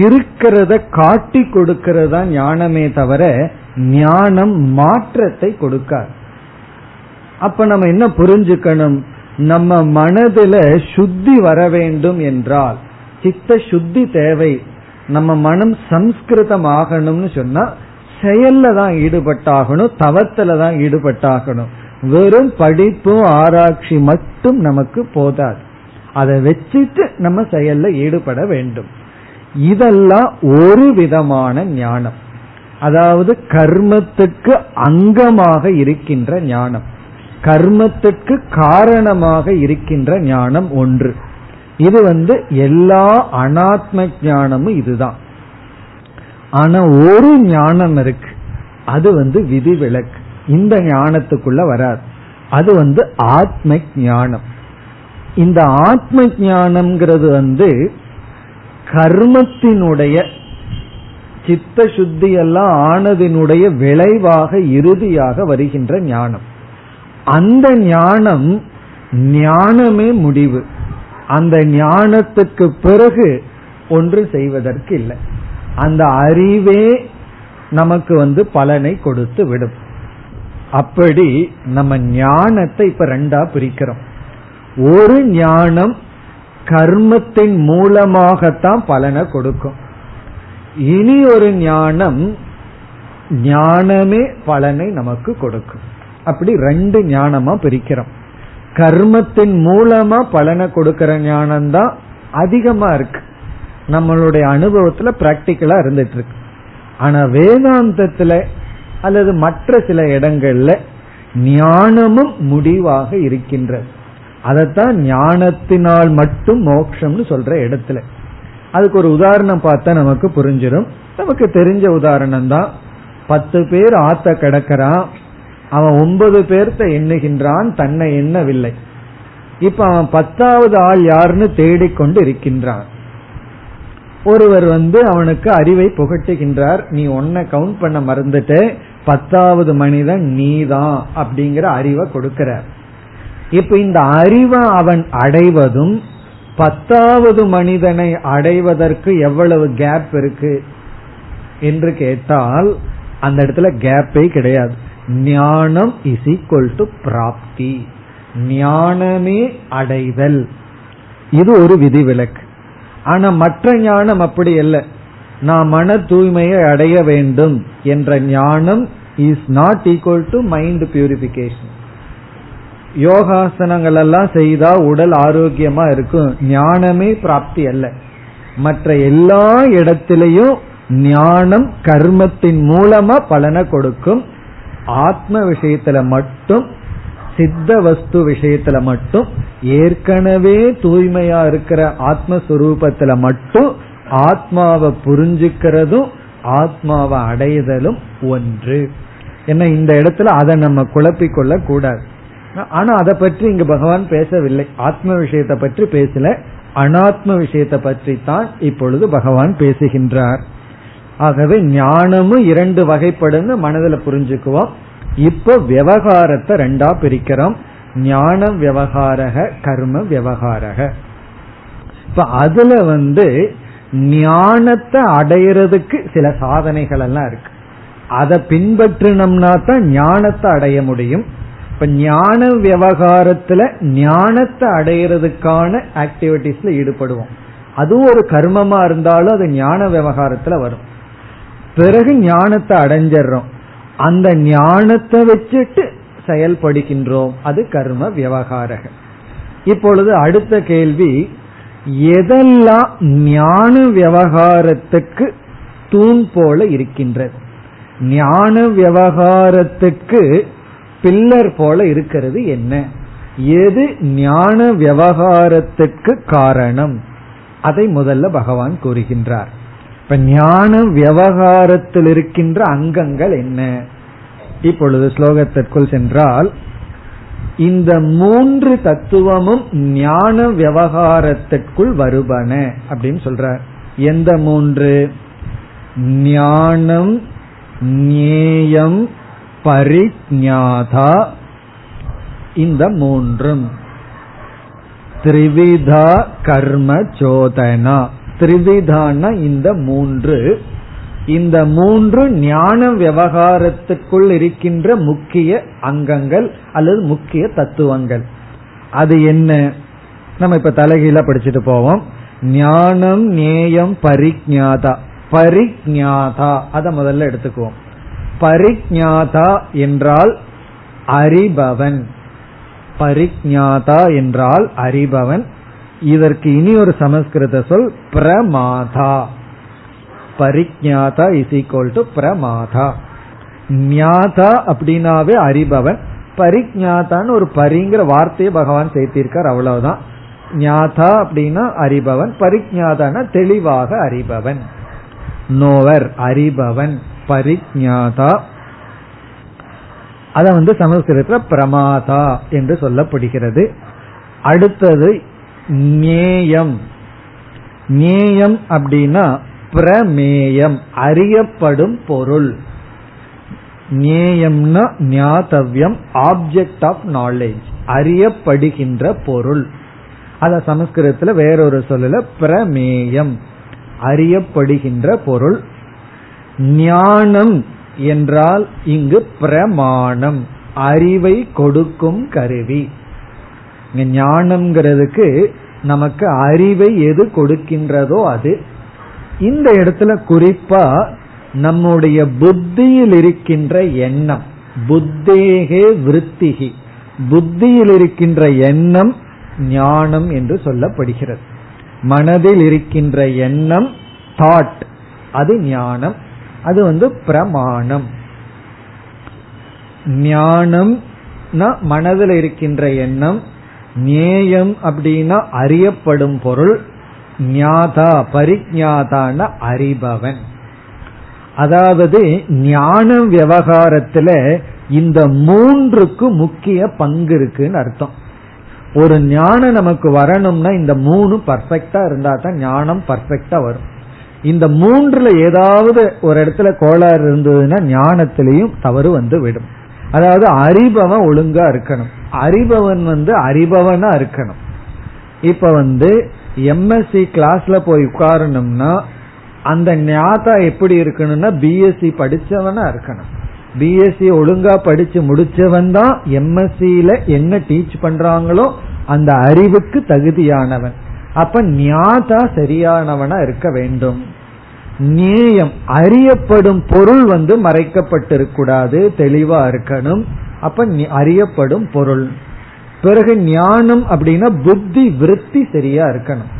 இருக்கிறத காட்டி கொடுக்கறதா ஞானமே தவிர ஞானம் மாற்றத்தை கொடுக்காது. அப்ப நம்ம என்ன புரிஞ்சுக்கணும்? நம்ம மனதுல சுத்தி வர வேண்டும் என்றால் சித்த சுத்தி தேவை. நம்ம மனம் சம்ஸ்கிருதம் ஆகணும்னு சொன்னா செயல்ல தான் ஈடுபட்டாகணும் தவத்துல தான் ஈடுபட்டாகணும். வெறும் படிப்பும் ஆராய்ச்சி மட்டும் நமக்கு போதாது. அதை வச்சுட்டு நம்ம செயல்ல ஈடுபட வேண்டும். இதெல்லாம் ஒரு விதமான ஞானம். அதாவது கர்மத்துக்கு அங்கமாக இருக்கின்ற ஞானம். கர்மத்துக்கு காரணமாக இருக்கின்ற ஞானம் ஒன்று. இது வந்து எல்லா அனாத்ம ஞானமும் இதுதான். ஆனா ஒரு ஞானம் இருக்கு. அது வந்து விதிவிலக்கு. இந்த ஞானத்துக்குள்ள வராது அது வந்து ஆத்ம ஞானம் இந்த ஆத்ம ஞானம்ங்கிறது வந்து கர்மத்தினுடைய சித்த சுத்தி எல்லாம் ஆனதினுடைய விளைவாக இறுதியாக வருகின்ற ஞானம். அந்த ஞானம் ஞானமே முடிவு. அந்த ஞானத்துக்கு பிறகு ஒன்று செய்வதற்கு இல்லை. அந்த அறிவே நமக்கு வந்து பலனை கொடுத்து விடும். அப்படி நம்ம ஞானத்தை இப்ப ரெண்டா பிரிக்கிறோம். ஒரு ஞானம் கர்மத்தின் மூலமாகத்தான் பலனை கொடுக்கும். இனி ஒரு ஞானம் ஞானமே பலனை நமக்கு கொடுக்கும். அப்படி ரெண்டு ஞானமா பிரிக்கிறோம். கர்மத்தின் மூலமா பலனை கொடுக்கிற ஞானம் தான் அதிகமா இருக்கு. நம்மளுடைய அனுபவத்துல பிராக்டிக்கலா இருந்துட்டு இருக்கு. ஆனா வேதாந்தத்துல அல்லது மற்ற சில இடங்கள்ல ஞானமும் முடிவாக இருக்கின்றது. அதைத்தான் ஞானத்தினால் மட்டும் மோட்சம்னு சொல்ற இடத்துல. அதுக்கு ஒரு உதாரணம் பார்த்தா நமக்கு புரிஞ்சிடும் நமக்கு தெரிஞ்ச உதாரணம் தான் பத்து பேர் ஆத்த கிடக்கிறான் அவன் ஒன்பது பேர்த்த எண்ணுகின்றான் தன்னை எண்ணவில்லை. இப்ப அவன் பத்தாவது ஆள் யாருன்னு தேடிக்கொண்டு இருக்கின்றான். ஒருவர் வந்து அவனுக்கு அறிவை புகட்டுகின்றார் நீ ஒன்ன கவுண்ட் பண்ண மறந்துட்டு பத்தாவது மனிதன் நீதான் அப்படிங்கிற அறிவை கொடுக்கிறார். இப்ப இந்த அறிவை அவன் அடைவதும் பத்தாவது மனிதனை அடைவதற்கு எவ்வளவு கேப் இருக்கு? என்று கேட்டால் அந்த இடத்துல கேப்பே கிடையாது. ஞானம் இஸ் ஈக்வல் டு பிராப்தி. ஞானமே அடைதல். இது ஒரு விதிவிலக்கு. ஆனா மற்ற ஞானம் அப்படி இல்லை. நான் மன தூய்மையை அடைய வேண்டும் என்ற ஞானம் is not equal to mind purification யோகாசனங்கள் எல்லாம் செய்தா உடல் ஆரோக்கியமா இருக்கும். ஞானமே பிராப்தி அல்ல. மற்ற எல்லா இடத்திலையும் ஞானம் கர்மத்தின் மூலமா பலனை கொடுக்கும். ஆத்ம விஷயத்துல மட்டும் சித்த வஸ்து விஷயத்துல மட்டும் ஏற்கனவே தூய்மையா இருக்கிற ஆத்மஸ்வரூபத்துல மட்டும் ஆத்மாவை புரிஞ்சுக்கிறதும் ஆத்மாவை அடைதலும் ஒன்று. என்ன இந்த இடத்துல அதை நம்ம குழப்பிக்கொள்ள கூடாது ஆனா அதை பற்றி இங்கு பகவான் பேசவில்லை. ஆத்ம விஷயத்தை பற்றி பேசல. அனாத்ம விஷயத்தை பற்றி தான் இப்பொழுது பகவான் பேசுகின்றார். ஆகவே ஞானமும் இரண்டு வகைப்படுன்னு மனதில் புரிஞ்சுக்குவோம். இப்போ விவகாரத்தை ரெண்டா பிரிக்கிறோம். ஞான விவகாரக கர்ம விவகாரக. இப்ப அதுல வந்து ஞானத்தை அடையிறதுக்கு சில சாதனைகள் எல்லாம் இருக்கு. அதை பின்பற்றினோம்னா தான் ஞானத்தை அடைய முடியும். இப்ப ஞான விவகாரத்துல ஞானத்தை அடையிறதுக்கான ஆக்டிவிட்டிஸ்ல ஈடுபடுவோம். அதுவும் ஒரு கர்மமா இருந்தாலும் அது ஞான விவகாரத்துல வரும். பிறகு ஞானத்தை அடைஞ்சிடறோம். அந்த ஞானத்தை வச்சுட்டு செயல்படுகின்றோம். அது கர்ம விவகாரக இப்பொழுது அடுத்த கேள்வி எதெல்லாம் ஞான விவகாரத்துக்கு தூண் போல இருக்கின்றது? ஞான விவகாரத்துக்கு பில்லர் போல இருக்கிறது என்ன? எது ஞான விவகாரத்துக்கு காரணம்? அதை முதல்ல பகவான் கூறுகின்றார். இப்ப ஞான விவகாரத்தில் இருக்கின்ற அங்கங்கள் என்ன? இப்பொழுது ஸ்லோகத்திற்குள் சென்றால் இந்த மூன்று தத்துவமும் ஞான விவகாரத்திற்குள் வருபன அப்படின்னு சொல்ற எந்த மூன்று? ஞானம் ஞேயம் பரிஜாதா இந்த மூன்றும். திரிவிதா கர்ம சோதனா. திரிவிதான இந்த மூன்று. இந்த மூன்று ஞான விவகாரத்துக்குள் இருக்கின்ற முக்கிய அங்கங்கள் அல்லது முக்கிய தத்துவங்கள். அது என்ன? நம்ம இப்ப தலைகீழ படிச்சுட்டு போவோம். ஞானம் நேயம் பரிஜாதா. பரிஜாதா. அதை முதல்ல எடுத்துக்குவோம். பரிஜாதா என்றால் அறிபவன். பரிஜாதா என்றால் அறிபவன். இதற்கு இனி ஒரு சமஸ்கிருத சொல் பிரமாதா. பரிஜாதா இஸ் ஈக்வல் டு பிரமாதா. ஞாதா அப்படின்னாவே அறிபவன். பரிஜாதான்னு ஒரு பரிங்கிற வார்த்தையை பகவான் சேர்த்திருக்கார் அவ்வளவுதான். ஞாதா அப்படின்னா அறிபவன் பரிஜாதான தெளிவாக அறிபவன். நோவர் அறிபவன் பரிஜாதா. அத வந்து சமஸ்கிருதத்தில் பிரமாதா என்று சொல்லப்படுகிறது. அடுத்தது ஞேயம். ஞேயம் அப்படின்னா பிரமேயம் அறியப்படும் பொருள். நேயம்னா ஞாதவ்யம் ஆப்ஜெக்ட் ஆஃப் நாலேஜ் அறியப்படுகின்ற பொருள். அத சமஸ்கிருதத்துல வேறொரு சொல்லல பிரமேயம் அறியப்படுகின்ற பொருள். ஞானம் என்றால் இங்கு பிரமாணம் அறிவை கொடுக்கும் கருவி. ஞானம்ங்கிறதுக்கு நமக்கு அறிவை எது கொடுக்கின்றதோ அது. இந்த இடத்துல குறிப்பா நம்முடைய புத்தியில் இருக்கின்ற எண்ணம். புத்தேகே விருத்திகி. புத்தியில் இருக்கின்ற எண்ணம் ஞானம் என்று சொல்லப்படுகிறது. மனதில் இருக்கின்ற எண்ணம் தாட் அது ஞானம். அது வந்து பிரமாணம். ஞானம் மனதில் இருக்கின்ற எண்ணம். நேயம் அப்படின்னா அறியப்படும் பொருள். ஞாதா பரிஜாதான அறிபவன். அதாவது ஞான விவகாரத்துல இந்த மூன்றுக்கு முக்கிய பங்கு இருக்குன்னு அர்த்தம். ஒரு ஞானம் நமக்கு வரணும்னா இந்த மூணு பர்ஃபெக்டா இருந்தா தான் ஞானம் பர்ஃபெக்டா வரும். இந்த மூன்றுல ஏதாவது ஒரு இடத்துல கோளாறு இருந்ததுன்னா ஞானத்திலையும் தவறு வந்து விடும். அதாவது அறிபவன் ஒழுங்கா இருக்கணும். அறிபவன் வந்து அறிபவனா இருக்கணும். இப்ப வந்து எம்எஸ்சி கிளாஸ்ல போய் உட்காரணும்னா அந்த ஞாதா எப்படி இருக்கணும்னா பிஎஸ்சி படிச்சவனா இருக்கணும். பிஎஸ்சி ஒழுங்கா படிச்சு முடிச்சவன் தான் எம்எஸ்சியில என்ன டீச் பண்றாங்களோ அந்த அறிவுக்கு தகுதியானவன். அப்ப ஞாதா சரியானவனா இருக்க வேண்டும். நேயம் அறியப்படும் பொருள் வந்து மறைக்கப்பட்டிருக்கூடாது தெளிவா இருக்கணும். அப்ப அறியப்படும் பொருள். பிறகு ஞானம் அப்படின்னா புத்தி விருத்தி சரியா இருக்கணும்.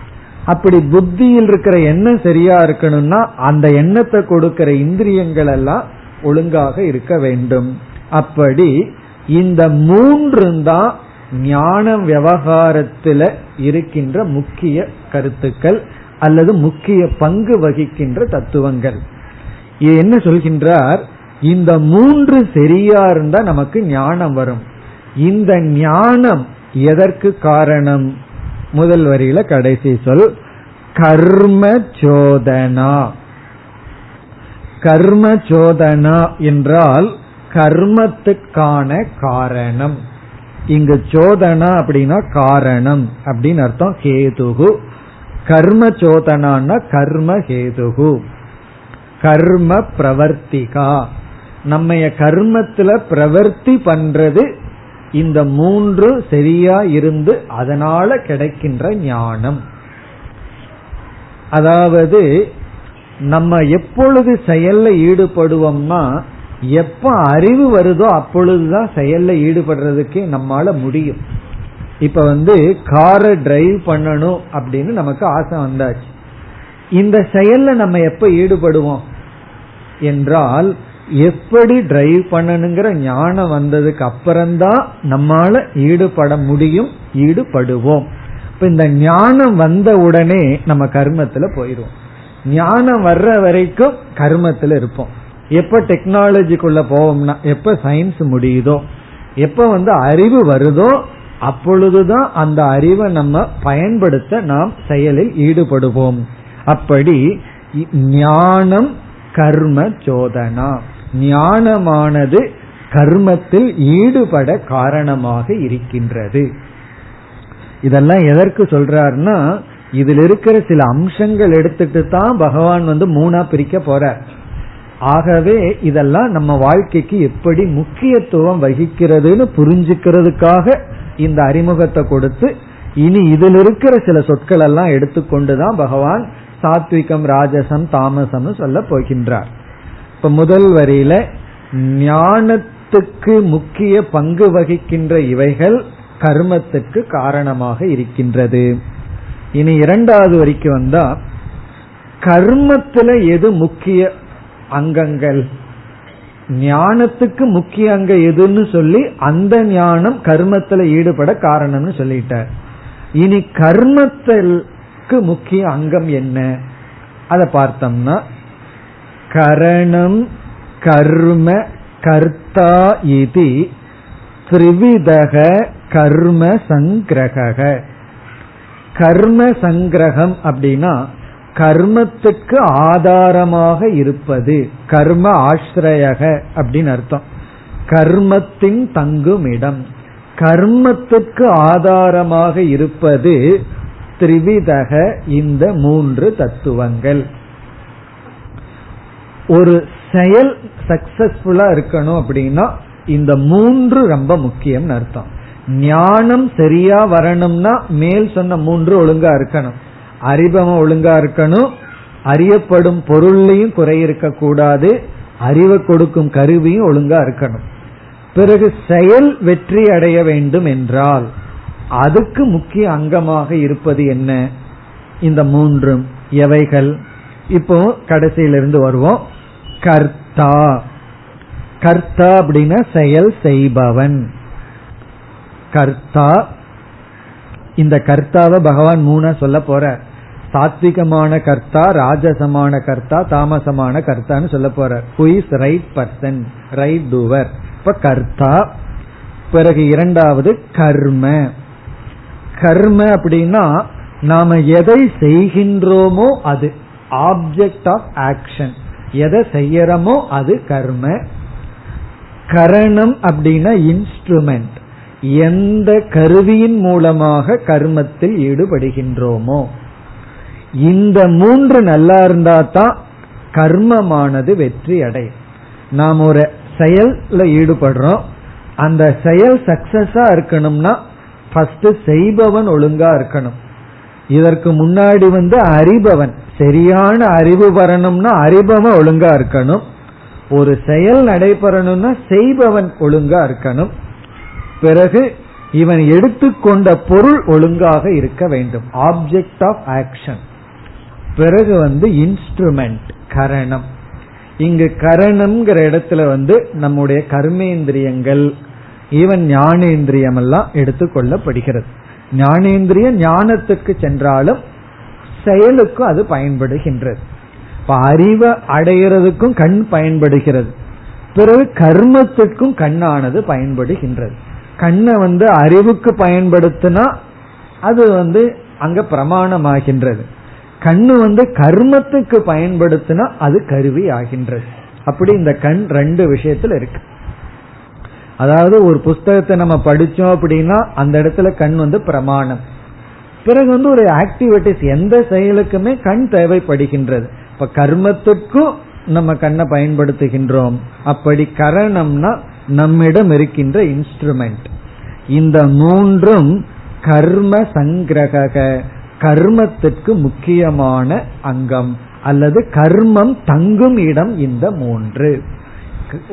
அப்படி புத்தியில் இருக்கிற எண்ணம் சரியா இருக்கணும்னா அந்த எண்ணத்தை கொடுக்கிற இந்திரியங்கள் எல்லாம் ஒழுங்காக இருக்க வேண்டும். அப்படி இந்த மூன்று தான் ஞான விவகாரத்தில் இருக்கின்ற முக்கிய கருத்துக்கள் அல்லது முக்கிய பங்கு வகிக்கின்ற தத்துவங்கள். என்ன சொல்கின்றார்? இந்த மூன்று சரியா இருந்தா நமக்கு ஞானம் வரும். இந்த ஞானம் எதற்கு காரணம்? முதல் வரியில கடைசி சொல் கர்ம சோதனா. கர்ம சோதனா என்றால் கர்மத்துக்கான காரணம். இங்கு சோதனா அப்படின்னா காரணம் அப்படின்னு அர்த்தம் கேதுகு கர்ம சோதனான்னா கர்ம ஹேதுகு. கர்ம பிரவர்த்திகா. நம்ம கர்மத்துல பிரவர்த்தி பண்றது இந்த மூன்று சரியா இருந்து அதனால கிடைக்கின்ற ஞானம். அதாவது நம்ம எப்பொழுது செயல்ல ஈடுபடுவோம்னா எப்ப அறிவு வருதோ அப்பொழுதுதான் செயல்ல ஈடுபடுறதுக்கு நம்மால முடியும். இப்ப வந்து காரை டிரைவ் பண்ணணும் அப்படின்னு நமக்கு ஆசை வந்தாச்சு. இந்த செயல்ல நம்ம எப்ப ஈடுபடுவோம்? என்றால் எப்படி டிரைவ் பண்ணணுங்கிற ஞானம் வந்ததுக்கு அப்புறம்தான் நம்மால ஈடுபட முடியும் ஈடுபடுவோம். இப்ப இந்த ஞானம் வந்த உடனே நம்ம கர்மத்துல போயிடுவோம். ஞானம் வர்ற வரைக்கும் கர்மத்துல இருப்போம். எப்ப டெக்னாலஜிக்குள்ள போவோம்னா எப்ப சயின்ஸ் முடியுதோ எப்ப வந்து அறிவு வருதோ அப்பொழுதுதான் அந்த அறிவை நம்ம பயன்படுத்த நாம் செயலில் ஈடுபடுவோம். அப்படி ஞானம் கர்ம சோதனா. ஞானமானது கர்மத்தில் ஈடுபட காரணமாக இருக்கின்றது. இதெல்லாம் எதற்கு சொல்றாருன்னா இதில் இருக்கிற சில அம்சங்கள் எடுத்துட்டு தான் பகவான் வந்து மூணா பிரிக்க போறார். ஆகவே இதெல்லாம் நம்ம வாழ்க்கைக்கு எப்படி முக்கியத்துவம் வகிக்கிறதுன்னு புரிஞ்சுக்கிறதுக்காக இந்த அறிமுகத்தை கொடுத்து இனி இதில் இருக்கிற சில சொற்கள் எல்லாம் எடுத்துக்கொண்டுதான் பகவான் சாத்விகம் ராஜசம் தாமசம் சொல்ல போகின்றார். இப்ப முதல் வரியில ஞானத்துக்கு முக்கிய பங்கு வகிக்கின்ற இவைகள் கர்மத்துக்கு காரணமாக இருக்கின்றது. இனி இரண்டாவது வரைக்கும் வந்தா கர்மத்துல எது முக்கிய அங்கங்கள்? ஞானத்துக்கு முக்கிய அங்க எதுன்னு சொல்லி அந்த ஞானம் கர்மத்துல ஈடுபட காரணம்னு சொல்லிட்டார் இனி கர்மத்திற்கு முக்கிய அங்கம் என்ன? அதை பார்த்தோம்னா கரணம் கர்ம கர்த்தா இது திரிவிதக கர்ம சங்கிரக கர்ம சங்கிரகம் அப்படின்னா கர்மத்துக்கு ஆதாரமாக இருப்பது கர்ம ஆசிரியக அப்படின்னு அர்த்தம். கர்மத்தின் தங்குமிடம். கர்மத்துக்கு ஆதாரமாக இருப்பது திரிவிதக இந்த மூன்று தத்துவங்கள். ஒரு செயல் சக்சஸ்ஃபுல்லா இருக்கணும் அப்படின்னா இந்த மூன்று ரொம்ப முக்கியம் அர்த்தம். ஞானம் சரியா வரணும்னா மேல் சொன்ன மூன்று ஒழுங்கா இருக்கணும். அறிபவம் ஒழுங்கா இருக்கணும். அறியப்படும் பொருள்லையும் குறை இருக்க கூடாது அறிவை கொடுக்கும் கருவியும் ஒழுங்கா இருக்கணும். பிறகு செயல் வெற்றி அடைய வேண்டும் என்றால் அதுக்கு முக்கிய அங்கமாக இருப்பது என்ன? இந்த மூன்றும் எவைகள்? இப்போ கடைசியிலிருந்து வருவோம். கர்த்தா. கர்த்தா அப்படின்னா செயல் செய்பவன். கர்த்தா. இந்த கர்த்தாவை பகவான் மூணா சொல்ல போற. சாத்விகமான கர்த்தா ராஜசமான கர்த்தா தாமசமான கர்த்தான்னு சொல்ல போற. குயிஸ் ரைட் பர்சன் ரைட் டூவர் இப்ப கர்த்தா. பிறகு இரண்டாவது கர்ம. கர்ம அப்படின்னா நாம எதை செய்கின்றோமோ அது. ஆப்ஜெக்ட் ஆஃப் ஆக்ஷன் எதை செய்யறோமோ அது கர்ம. கரணம் அப்படின்னா இன்ஸ்ட்ருமெண்ட் எந்த கருவியின் மூலமாக கர்மத்தில் ஈடுபடுகின்றோமோ. இந்த மூன்று நல்லா இருந்தா தான் கர்மமானது வெற்றி அடையும் நாம் ஒரு செயல்ல ஈடுபடுறோம். அந்த செயல் சக்சஸா இருக்கணும்னா ஃபர்ஸ்ட் செய்பவன் ஒழுங்கா இருக்கணும். இதற்கு முன்னாடி வந்து அறிபவன். சரியான அறிவு வரணும்னா அறிபவன் ஒழுங்கா இருக்கணும். ஒரு செயல் நடைபெறணும்னா செய்பவன் ஒழுங்கா இருக்கணும். பிறகு இவன் எடுத்துக்கொண்ட பொருள் ஒழுங்காக இருக்க வேண்டும். ஆப்ஜெக்ட் ஆஃப் ஆக்ஷன் பிறகு வந்து இன்ஸ்ட்ருமெண்ட் கரணம். இங்கு கரணம்ங்கிற இடத்துல வந்து நம்முடைய கர்மேந்திரியங்கள் ஈவன் ஞானேந்திரியம் எல்லாம் எடுத்துக்கொள்ளப்படுகிறது. ஞானேந்திரிய ஞானத்துக்கு சென்றாலும் செயலுக்கும் அது பயன்படுகின்றது. இப்ப அறிவை அடைகிறதுக்கும் கண் பயன்படுகிறது. பிறகு கர்மத்திற்கும் கண்ணானது பயன்படுகின்றது. கண்ணை வந்து அறிவுக்கு பயன்படுத்தினா அது வந்து அங்க பிரமாணமாகின்றது. கண்ணு வந்து கர்மத்துக்கு பயன்படுத்தினா அது கருவி ஆகின்றது அப்படி இந்த கண் ரெண்டு விஷயத்துல இருக்கு. அதாவது ஒரு புஸ்தகத்தை நம்ம படிச்சோம் அப்படின்னா அந்த இடத்துல கண் வந்து பிரமாணம். பிறகு வந்து ஒரு ஆக்டிவிட்டிஸ் எந்த செயலுக்குமே கண் தேவைப்படுகின்றது. இப்ப கர்மத்துக்கும் நம்ம கண்ணை பயன்படுத்துகின்றோம். அப்படி கரணம்னா நம்மிடம் இருக்கின்ற இன்ஸ்ட்ருமெண்ட் இந்த மூன்றும் கர்ம சங்கிரக கர்மத்திற்கு முக்கியமான அங்கம். அல்லது கர்மம் தங்கும் இடம் இந்த மூன்று.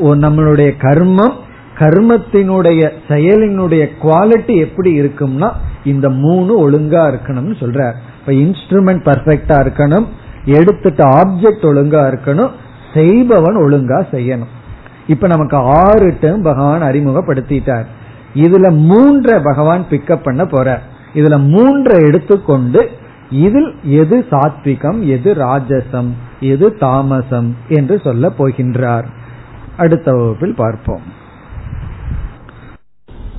நம்மளுடைய கர்மம் கர்மத்தினுடைய செயலினுடைய குவாலிட்டி எப்படி இருக்கும்னா இந்த மூணு ஒழுங்கா இருக்கணும்னு சொல்றார். இப்ப இன்ஸ்ட்ருமெண்ட் பர்ஃபெக்டா இருக்கணும் எடுத்துட்டு ஆப்ஜெக்ட் ஒழுங்கா இருக்கணும் செய்பவன் ஒழுங்கா செய்யணும். இப்ப நமக்கு ஆறு டேர்ம் பகவான் அறிமுகப்படுத்திட்டார். இதுல மூன்றை பகவான் பிக்கப் பண்ண போற இதுல மூன்றை எடுத்துக்கொண்டு இதில் எது சாத்விகம் எது ராஜசம் எது தாமசம் என்று சொல்ல போகின்றார். அடுத்த வகுப்பில் பார்ப்போம்.